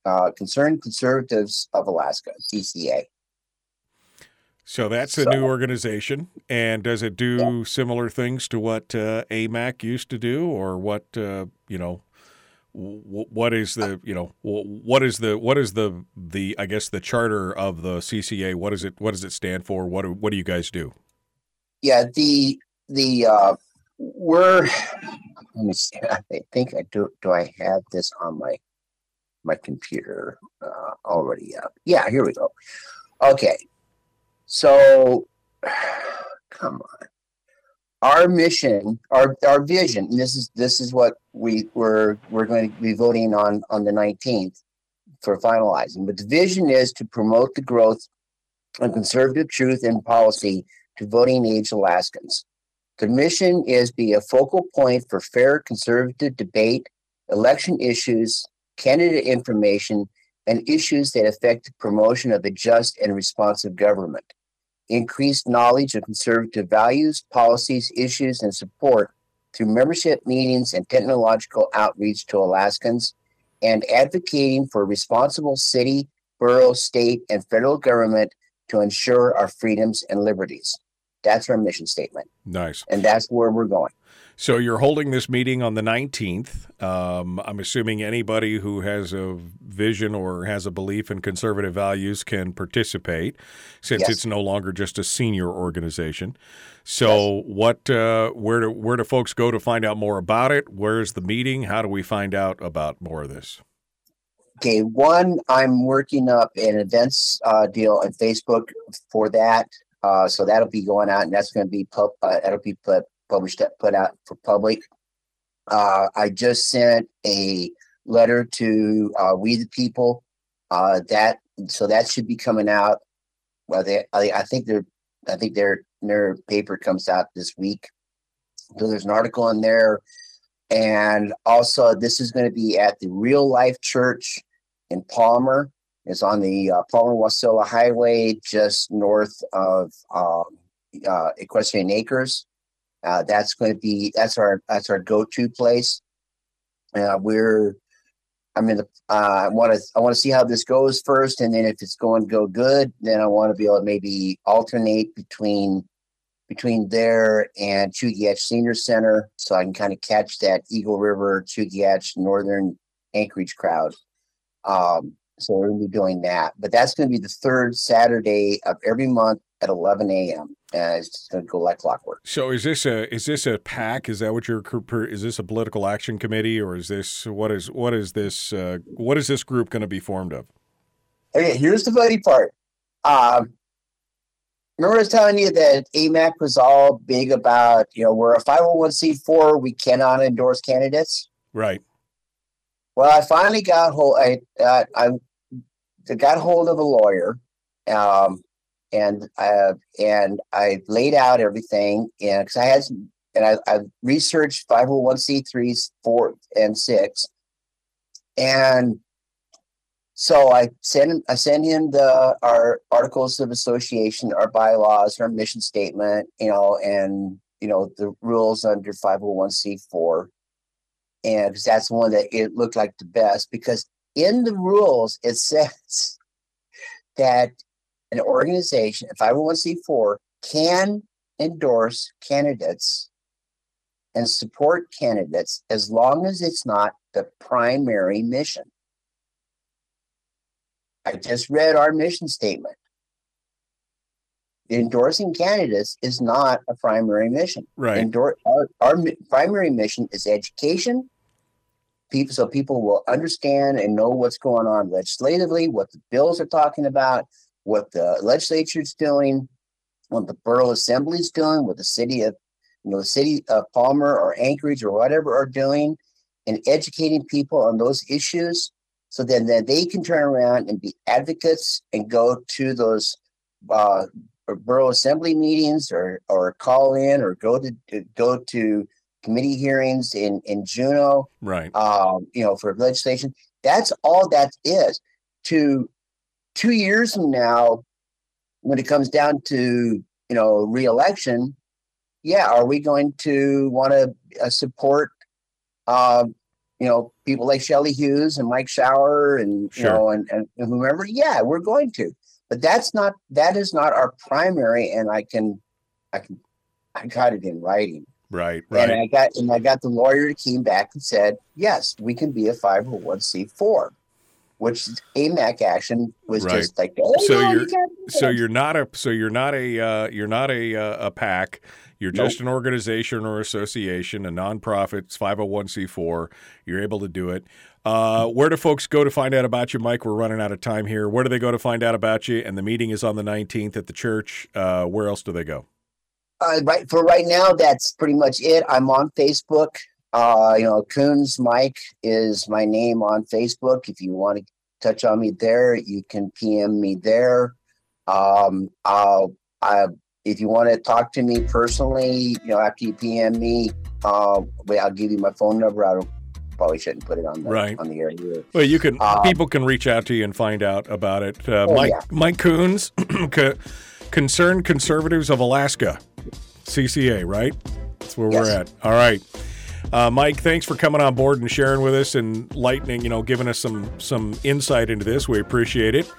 uh concerned conservatives of alaska cca So that's a So- new organization, and does it do similar things to what uh, AMAC used to do, or what uh, you know? w- What is the you know w- what is the what is the the I guess the charter of the CCA? What is it? What does it stand for? What do, what do you guys do? Yeah the the uh we're let me see i think i do do i have this on my my computer uh already up? Yeah here we go. Okay so come on. Our mission our our vision this is this is what we we're we're going to be voting on on the 19th for finalizing but the vision is to promote the growth of conservative truth and policy to voting age Alaskans. The mission is to be a focal point for fair conservative debate, election issues, candidate information, and issues that affect the promotion of a just and responsive government. Increased knowledge of conservative values, policies, issues, and support through membership meetings and technological outreach to Alaskans, and advocating for responsible city, borough, state, and federal government to ensure our freedoms and liberties. That's our mission statement, Nice. and that's where we're going. So you're holding this meeting on the 19th. Um, I'm assuming anybody who has a vision or has a belief in conservative values can participate, since Yes. it's no longer just a senior organization. So what? Uh, where do where do folks go to find out more about it? Where's the meeting? How do we find out about more of this? Okay, one, I'm working up an events uh, deal on Facebook for that, uh, so that'll be going out, and that's going to be pub- uh, that'll be put, published put out for public. Uh, I just sent a letter to uh, We the People. Uh, that so that should be coming out. Well, they I, I think their I think their their paper comes out this week. So there's an article in there, and also this is going to be at the Real Life Church in Palmer. It's on the uh, Palmer Wasilla Highway, just north of um, uh, Equestrian Acres. Uh, that's going to be that's our that's our go-to place. Uh, we're I mean, uh, I want to I want to see how this goes first, and then if it's going to go good, then I want to be able to maybe alternate between between there and Chugach Senior Center, so I can kind of catch that Eagle River, Chugach, Northern Anchorage crowd. Um, so we're gonna be doing that, but that's going to be the third Saturday of every month at 11 a.m. And it's going to go like clockwork. So is this a is this a PAC? Is that what your is this a political action committee or is this what is what is this uh, what is this group going to be formed of? Okay, here's the funny part. Um, remember I was telling you that AMAC was all big about, you know, we're a 501c4, we cannot endorse candidates. Right. Well, I finally got hold. I uh, I got hold of a lawyer, um, and I and I laid out everything, and because I had some, and I, I researched five hundred one c threes four and six, and so I sent I sent him the our articles of association, our bylaws, our mission statement, you know, and you know the rules under five hundred one c four and 'cause that's one that it looked like the best because in the rules it says that an organization, a 501c4, can endorse candidates and support candidates as long as it's not the primary mission. I just read our mission statement. Endorsing candidates is not a primary mission. Right. Endor- our, our primary mission is education. People, so people will understand and know what's going on legislatively, what the bills are talking about, what the legislature's doing, what the borough assembly's doing, what the city of, you know, the city of Palmer or Anchorage or whatever are doing, and educating people on those issues, so then then they can turn around and be advocates and go to those uh, borough assembly meetings or or call in or go to go to committee hearings in in Juneau Right. um, you know, for legislation. That's all that is. To two years from now, when it comes down to you know reelection, yeah, are we going to want to uh, support, um, you know, people like Shelley Hughes and Mike Shower and Sure. you know and, and and whomever? Yeah, we're going to. But that's not that is not our primary, and I can, I can, I got it in writing. Right. right. And. I got and I got the lawyer that came back and said, yes, we can be a 501c4, which AMAC action was Right. just like, oh, So no, you're- you So you're not a so you're not a uh, you're not a uh, a pack. You're Nope. just an organization or association, a nonprofit, it's 501c4. You're able to do it. Uh, where do folks go to find out about you, Mike? We're running out of time here. Where do they go to find out about you? And the meeting is on the 19th at the church. Uh, where else do they go? Uh, right for right now, that's pretty much it. I'm on Facebook. Uh, you know, Coons Mike is my name on Facebook. If you want to touch on me there, you can PM me there. Um, I'll, I, if you want to talk to me personally, you know, after you PM me, uh, I'll give you my phone number. I don't, probably shouldn't put it on the Right. on the air here. Well, you can Um, people can reach out to you and find out about it. Uh, Oh, Mike yeah. Mike Coons, Concerned Conservatives of Alaska, CCA, right? That's where we're at. All right, uh, Mike. Thanks for coming on board and sharing with us and lightning, you know, giving us some some insight into this. We appreciate it.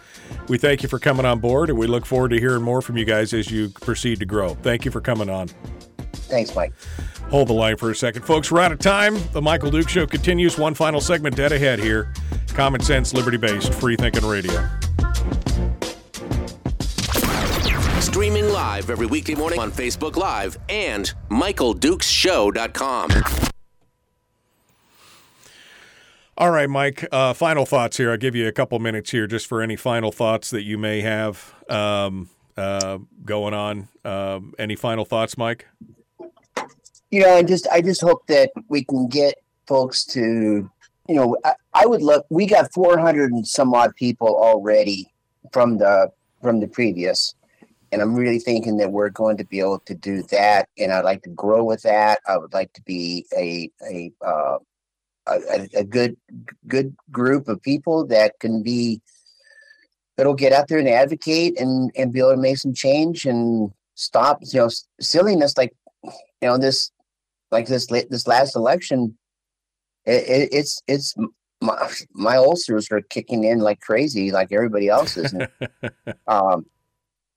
We thank you for coming on board, and we look forward to hearing more from you guys as you proceed to grow. Thank you for coming on. Thanks, Mike. Hold the line for a second. Folks, we're out of time. The Michael Duke Show continues. One final segment dead ahead here. Common sense, liberty based, free thinking radio. Live every weekday morning on Facebook Live and MichaelDukesShow.com. All right, Mike. Uh, final thoughts here. I'll give you a couple minutes here just for any final thoughts that you may have um, uh, going on. Um, any final thoughts, Mike? you know, I just I just hope that we can get folks to, you know, I, I would love. We got 400 and some odd people already from the from the previous, and I'm really thinking that we're going to be able to do that. And I'd like to grow with that. I would like to be a a uh, a, a good good group of people that can be that'll get out there and advocate and and be able to make some change and stop you know silliness like you know this like this this last election it, it, it's it's my, my ulcers are kicking in like crazy like everybody else's um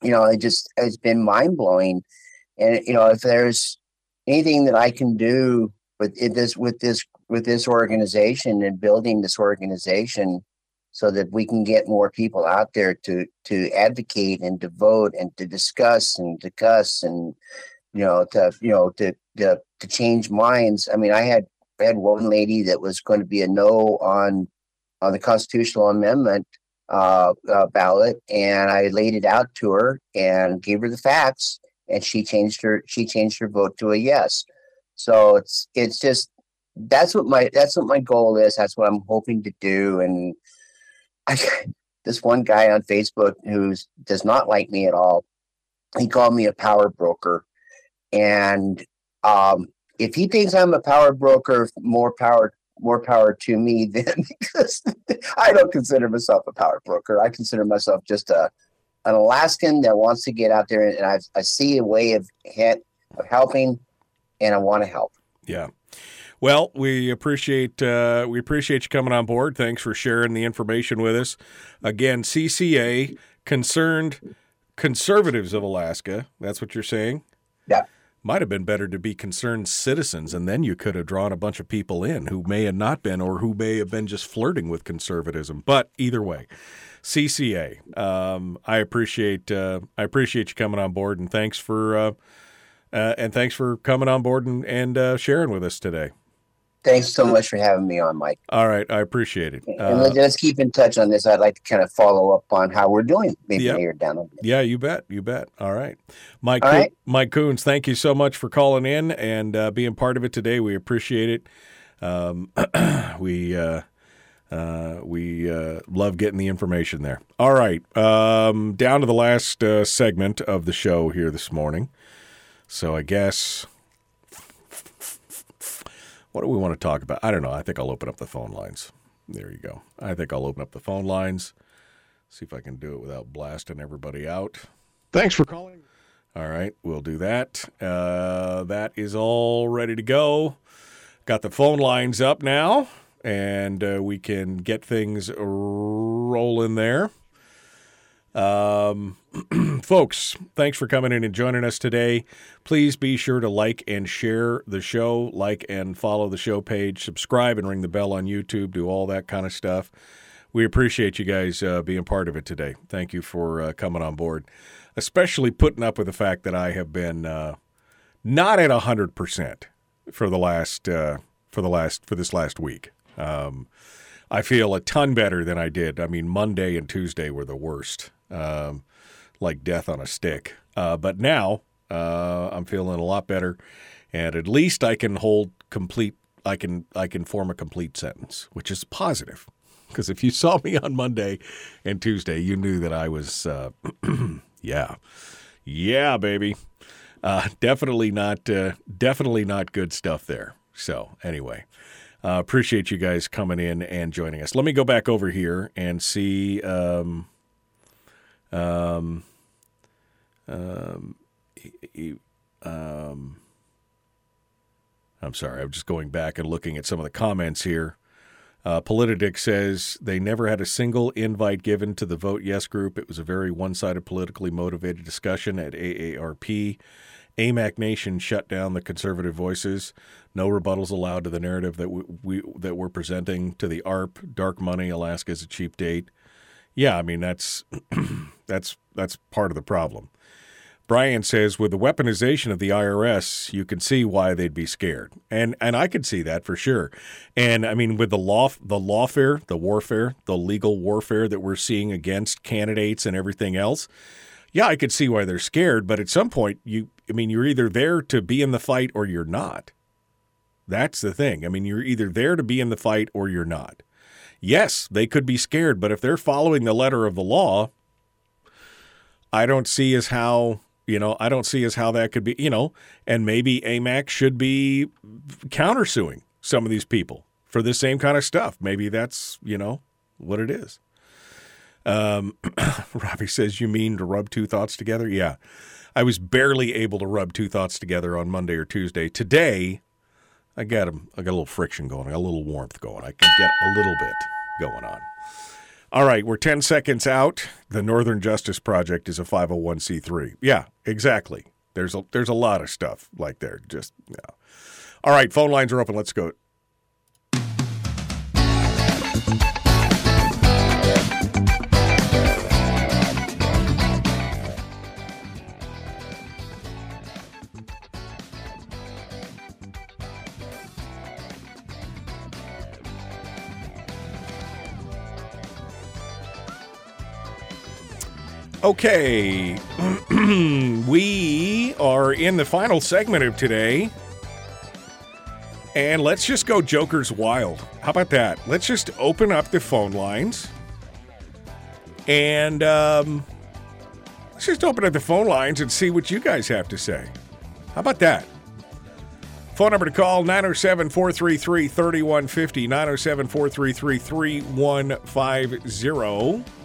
you know it just it's been mind-blowing. And you know if there's anything that i can do with it, this with this with this organization and building this organization so that we can get more people out there to to advocate and to vote and to discuss and to cuss and you know to you know to to, to change minds. I mean i had I had one lady that was going to be a no on on the constitutional amendment uh, uh, ballot, and I laid it out to her and gave her the facts, and she changed her she changed her vote to a yes. So it's it's just that's what my that's what my goal is. That's what I'm hoping to do. And I this one guy on Facebook who does not like me at all. He called me a power broker, and um, if he thinks I'm a power broker, more power more power to me then because I don't consider myself a power broker. I consider myself just a an Alaskan that wants to get out there and I, I see a way of, of helping and I want to help. Yeah. Well, we appreciate uh, we appreciate you coming on board. Thanks for sharing the information with us. Again, CCA concerned conservatives of Alaska. That's what you're saying. Yeah. Might have been better to be concerned citizens, and then you could have drawn a bunch of people in who may have not been, or who may have been just flirting with conservatism. But either way, CCA. Um, I appreciate uh, I appreciate you coming on board, and thanks for uh, uh, and thanks for coming on board and and uh, sharing with us today. Thanks so much for having me on, Mike. All right, I appreciate it. and Uh, let's, let's keep in touch on this. I'd like to kind of follow up on how we're doing, maybe Yep. later down yeah, you bet, you bet. All right, Mike. All right. Mike Coons, thank you so much for calling in and uh, being part of it today. We appreciate it. Um, we uh, uh, we uh, love getting the information there. All right, um, down to the last uh, segment of the show here this morning. So I guess what do we want to talk about? I don't know. I think I'll open up the phone lines. There you go. I think I'll open up the phone lines. See if I can do it without blasting everybody out. Thanks for calling. All right, we'll do that. Uh, that is all ready to go. Got the phone lines up now, and uh, we can get things rolling there. Um, folks, thanks for coming in and joining us today. Please be sure to like and share the show, like and follow the show page, subscribe and ring the bell on YouTube, do all that kind of stuff. We appreciate you guys uh, being part of it today. Thank you for uh, coming on board, especially putting up with the fact that I have been uh, not at hundred percent for the last uh, for the last for this last week. Um, I feel a ton better than I did. I mean, Monday and Tuesday were the worst, um, like death on a stick. Uh, but now uh, I'm feeling a lot better, and at least I can hold complete. I can I can form a complete sentence, which is positive. Because if you saw me on Monday and Tuesday, you knew that I was, uh, yeah, yeah, baby. Uh, definitely not, uh, definitely not good stuff there. So anyway, uh, appreciate you guys coming in and joining us. Let me go back over here and see. Um, um, um, e- e- um, I'm sorry. I'm just going back and looking at some of the comments here. Uh, Politidic says they never had a single invite given to the Vote Yes group. It was a very one sided, politically motivated discussion at AARP. AMAC Nation shut down the conservative voices. No rebuttals allowed to the narrative that we, we that we're presenting to the ARP. Dark money. Alaska is a cheap date. Yeah, I mean that's that's that's part of the problem. Brian says with the weaponization of the IRS, you can see why they'd be scared. And and I could see that for sure. And I mean with the law the lawfare, the warfare, the legal warfare that we're seeing against candidates and everything else, yeah, I could see why they're scared, but at some point you I mean you're either there to be in the fight or you're not. That's the thing. I mean you're either there to be in the fight or you're not. Yes, they could be scared, but if they're following the letter of the law, I don't see as how you know I don't see as how that could be you know, and maybe AMAC should be countersuing some of these people for the same kind of stuff. Maybe that's you know what it is. Um, Robbie says, "You mean to rub two thoughts together?" Yeah, I was barely able to rub two thoughts together on Monday or Tuesday. Today, I got I got a little friction going. I got a little warmth going. I can get a little bit going on. All right, we're 10 seconds out. The Northern Justice Project is a 501c3. Yeah, exactly. There's a there's a lot of stuff like there. Just yeah. All right, phone lines are open. Let's go. Okay, we are in the final segment of today. And let's just go Joker's Wild. How about that? Let's just open up the phone lines. And um, let's just open up the phone lines and see what you guys have to say. How about that? Phone number to call 907 433 3150. 907 433 3150.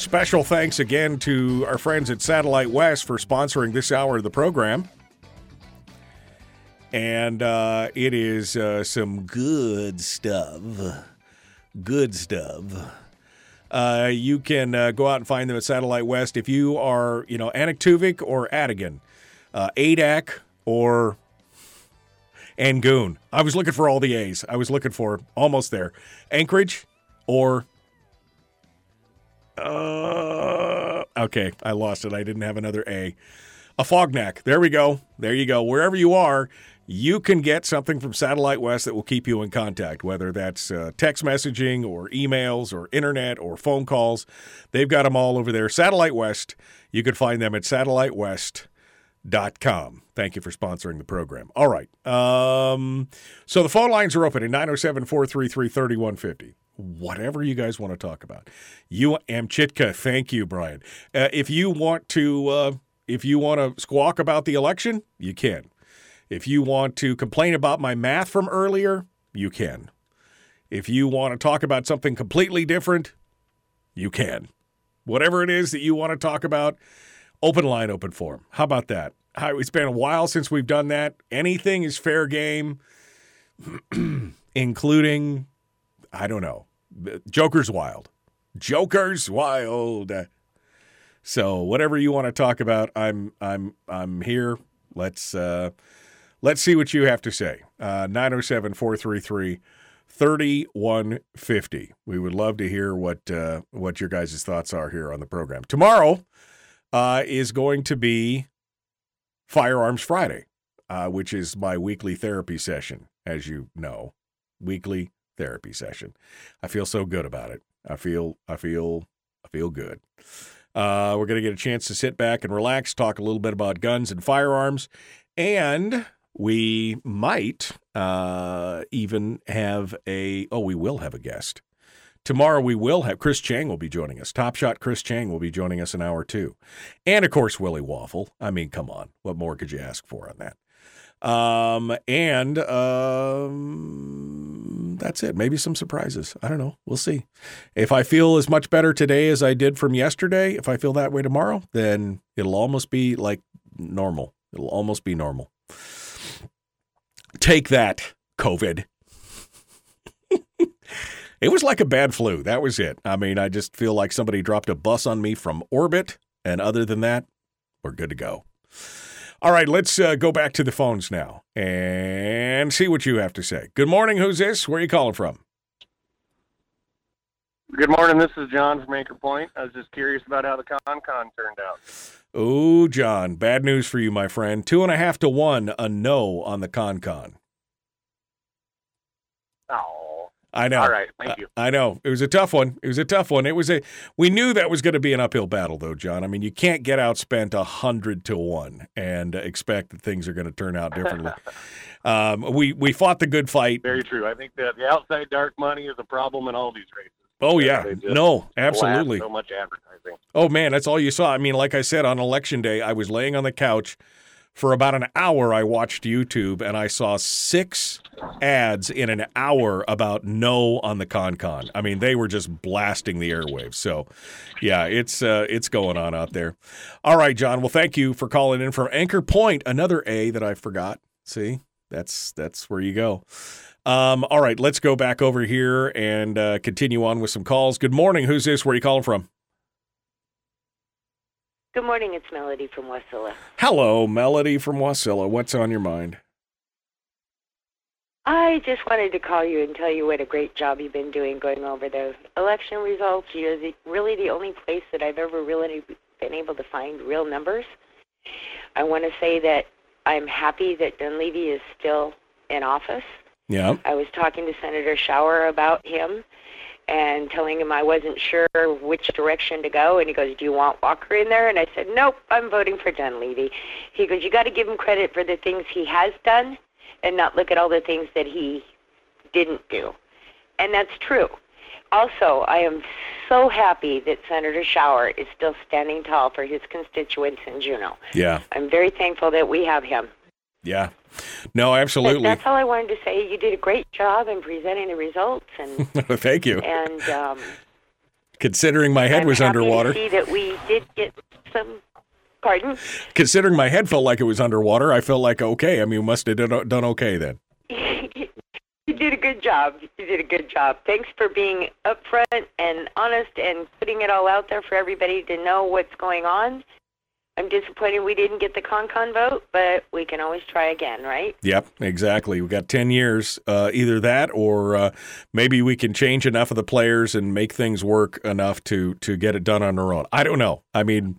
Special thanks again to our friends at Satellite West for sponsoring this hour of the program. And uh, it is uh, some good stuff. Good stuff. Uh, you can uh, go out and find them at Satellite West. If you are, you know, Anaktuvuk or Adigan, uh, Adak or Angoon. I was looking for all the A's. I was looking for almost there. Anchorage or uh, okay, I lost it. I didn't have another A. Afognak. There we go. There you go. Wherever you are, you can get something from Satellite West that will keep you in contact, whether that's uh, text messaging or emails or internet or phone calls. They've got them all over there. Satellite West. You can find them at satellitewest.com. Thank you for sponsoring the program. All right. Um, so the phone lines are open at 907 433 3150 whatever you guys want to talk about. You Amchitka. Thank you, Brian. Uh, if you want to, uh, if you want to squawk about the election, you can. If you want to complain about my math from earlier, you can. If you want to talk about something completely different, you can. Whatever it is that you want to talk about, open line, open forum. How about that? It's been a while since we've done that. Anything is fair game, including, I don't know, Joker's wild. Joker's wild. So whatever you want to talk about, I'm I'm I'm here. Let's uh, let's see what you have to say. Uh, 907 433 3150. We would love to hear what uh, what your guys' thoughts are here on the program. Tomorrow uh, is going to be Firearms Friday, uh, which is my weekly therapy session, as you know. Weekly therapy session. I feel so good about it. I feel I feel I feel good. Uh, we're going to get a chance to sit back and relax, talk a little bit about guns and firearms, and we might uh, even have a oh, we will have a guest. Tomorrow we will have Chris Cheng will be joining us. Top Shot Chris Cheng will be joining us an hour two, and of course Willie Waffle. I mean, come on, what more could you ask for on that? Um, and um, that's it. Maybe some surprises. I don't know. We'll see. If I feel as much better today as I did from yesterday, if I feel that way tomorrow, then it'll almost be like normal. It'll almost be normal. Take that, COVID. it was like a bad flu. That was it. I mean, I just feel like somebody dropped a bus on me from orbit. And other than that, we're good to go. All right, let's uh, go back to the phones now and see what you have to say. Good morning. Who's this? Where are you calling from? Good morning. This is John from Anchor Point. I was just curious about how the con con turned out. Oh, John, bad news for you, my friend. Two and a half to one, a no on the con con. Oh. I know. All right, thank you. I, I know. It was a tough one. It was a tough one. It was a. We knew that was going to be an uphill battle, though, John. I mean, you can't get outspent a hundred to one and expect that things are going to turn out differently. um, we we fought the good fight. Very true. I think that the outside dark money is a problem in all these races. Oh yeah, no, absolutely. So much advertising. Oh man, that's all you saw. I mean, like I said on election day, I was laying on the couch for about an hour. I watched YouTube and I saw six ads in an hour about no on the con con. I mean, they were just blasting the airwaves. So, yeah, it's uh, it's going on out there. All right, John. Well, thank you for calling in from Anchor Point. Another A that I forgot. See, that's that's where you go. Um, all right, let's go back over here and uh, continue on with some calls. Good morning. Who's this? Where are you calling from? Good morning. It's Melody from Wasilla. Hello, Melody from Wasilla. What's on your mind? I just wanted to call you and tell you what a great job you've been doing going over the election results. You're the, really the only place that I've ever really been able to find real numbers. I want to say that I'm happy that Dunleavy is still in office. Yeah. I was talking to Senator Shower about him and telling him I wasn't sure which direction to go. And he goes, Do you want Walker in there? And I said, Nope, I'm voting for Dunleavy. He goes, You got to give him credit for the things he has done and not look at all the things that he didn't do. And that's true. Also, I am so happy that Senator Shower is still standing tall for his constituents in Juneau. Yeah. I'm very thankful that we have him. Yeah. No, absolutely. That's all I wanted to say. You did a great job in presenting the results, and thank you. And um, considering my head I'm was happy underwater, to see that we did get some. Pardon? considering my head felt like it was underwater, I felt like okay. I mean, we must have done, done okay then. You did a good job. You did a good job. Thanks for being upfront and honest and putting it all out there for everybody to know what's going on. I'm disappointed we didn't get the ConCon vote, but we can always try again, right? Yep, exactly. We got 10 years. Uh, either that or uh, maybe we can change enough of the players and make things work enough to, to get it done on our own. I don't know. I mean,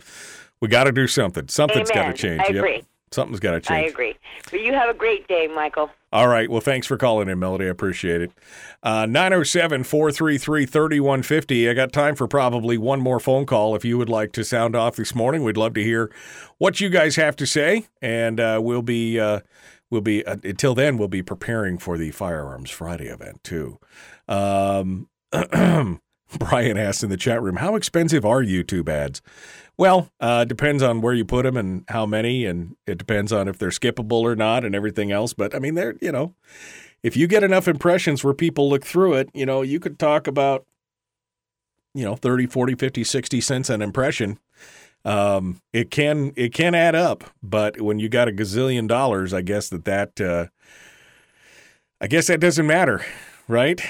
we got to do something. Something's got to change. I Yep. agree. Something's got to change. I agree. But you have a great day, Michael. All right. Well, thanks for calling in, Melody. I appreciate it. Uh, 907 433 3150. I got time for probably one more phone call. If you would like to sound off this morning, we'd love to hear what you guys have to say. And uh, we'll be, uh, we'll be, uh, until then, we'll be preparing for the Firearms Friday event, too. Um, Brian asked in the chat room, how expensive are YouTube ads? Well, uh, depends on where you put them and how many, and it depends on if they're skippable or not and everything else. But I mean, they're, you know, if you get enough impressions where people look through it, you know, you could talk about, you know, 30, 40, 50, 60 cents an impression. Um, it can, it can add up, but when you got a gazillion dollars, I guess that that, uh, I guess that doesn't matter, right?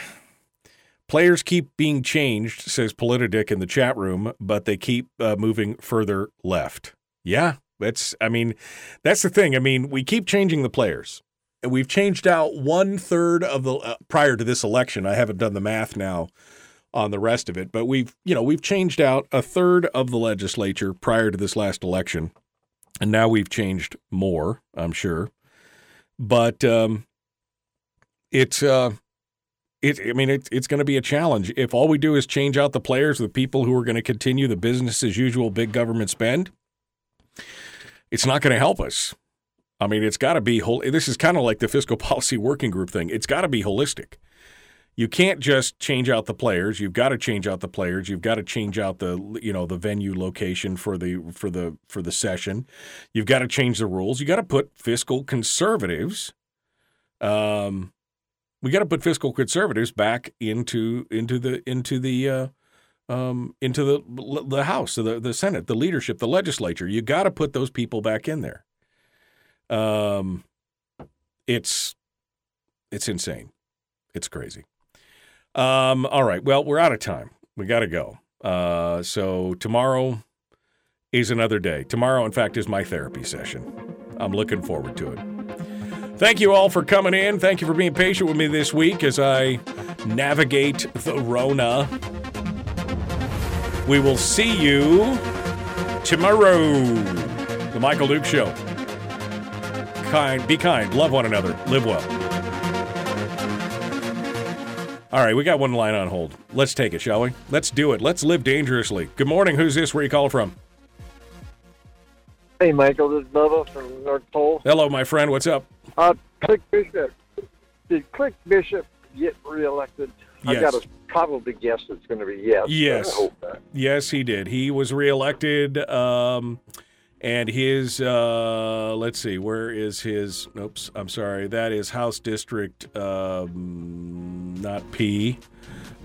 Players keep being changed, says Politidic in the chat room, but they keep uh, moving further left. Yeah, that's, I mean, that's the thing. I mean, we keep changing the players. And we've changed out one third of the, uh, prior to this election. I haven't done the math now on the rest of it, but we've, you know, we've changed out a third of the legislature prior to this last election. And now we've changed more, I'm sure. But, um, it's, uh, it, I mean, it's it's going to be a challenge. If all we do is change out the players, the people who are going to continue the business as usual big government spend, it's not going to help us. I mean, it's got to be whole. This is kind of like the fiscal policy working group thing. It's got to be holistic. You can't just change out the players. You've got to change out the players. You've got to change out the you know the venue location for the for the for the session. You've got to change the rules. You got to put fiscal conservatives. Um, we got to put fiscal conservatives back into into the into the uh, um, into the the House, the the Senate, the leadership, the legislature. You got to put those people back in there. Um, it's it's insane. It's crazy. Um, all right. Well, we're out of time. We got to go. Uh, so tomorrow is another day. Tomorrow, in fact, is my therapy session. I'm looking forward to it. Thank you all for coming in. Thank you for being patient with me this week as I navigate the Rona. We will see you tomorrow. The Michael Duke Show. Kind, be kind, love one another, live well. All right, we got one line on hold. Let's take it, shall we? Let's do it. Let's live dangerously. Good morning. Who's this? Where you call from? Hey, Michael, this is Bubba from North Pole. Hello, my friend. What's up? Uh, Click Bishop. Did Click Bishop get reelected? Yes. I got to probably guess it's going to be yes. Yes. I hope not. Yes, he did. He was reelected. Um, and his, uh, let's see, where is his? Oops, I'm sorry. That is House District, um, not P.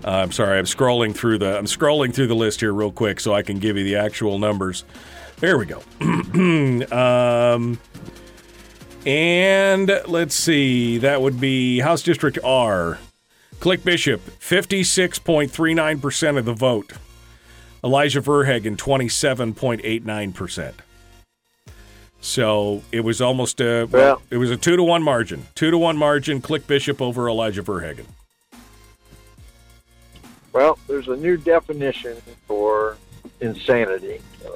Uh, I'm sorry. I'm scrolling through the. I'm scrolling through the list here real quick so I can give you the actual numbers. There we go. um, and let's see. That would be House District R. Click Bishop, 56.39% of the vote. Elijah Verhagen, 27.89%. So it was almost a well, it was a two to one margin. Two to one margin. Click Bishop over Elijah Verhagen. Well, there's a new definition for insanity, uh,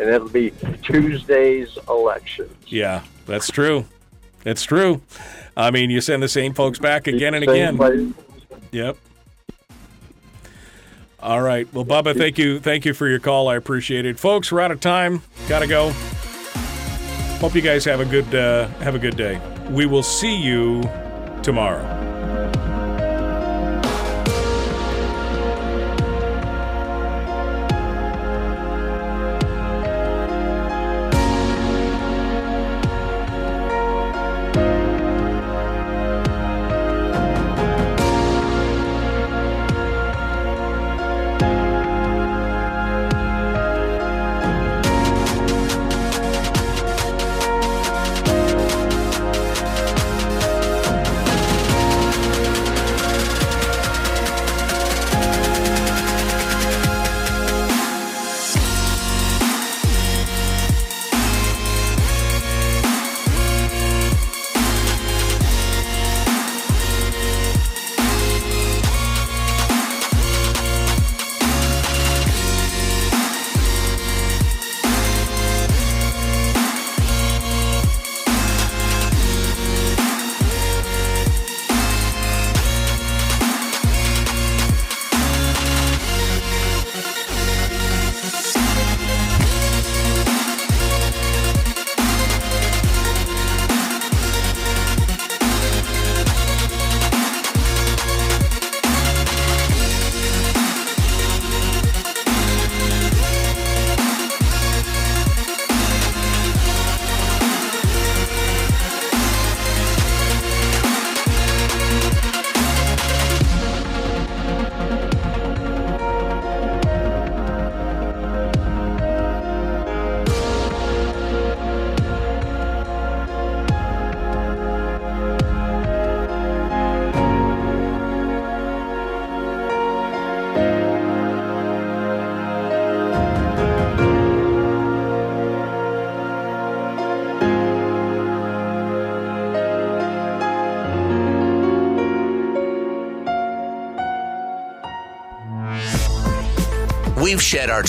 and it'll be Tuesday's elections. Yeah, that's true. That's true. I mean, you send the same folks back again and again. place. Yep. All right. Well, Bubba, thank you. Thank you for your call. I appreciate it, folks. We're out of time. Gotta go. Hope you guys have a good uh, have a good day. We will see you tomorrow.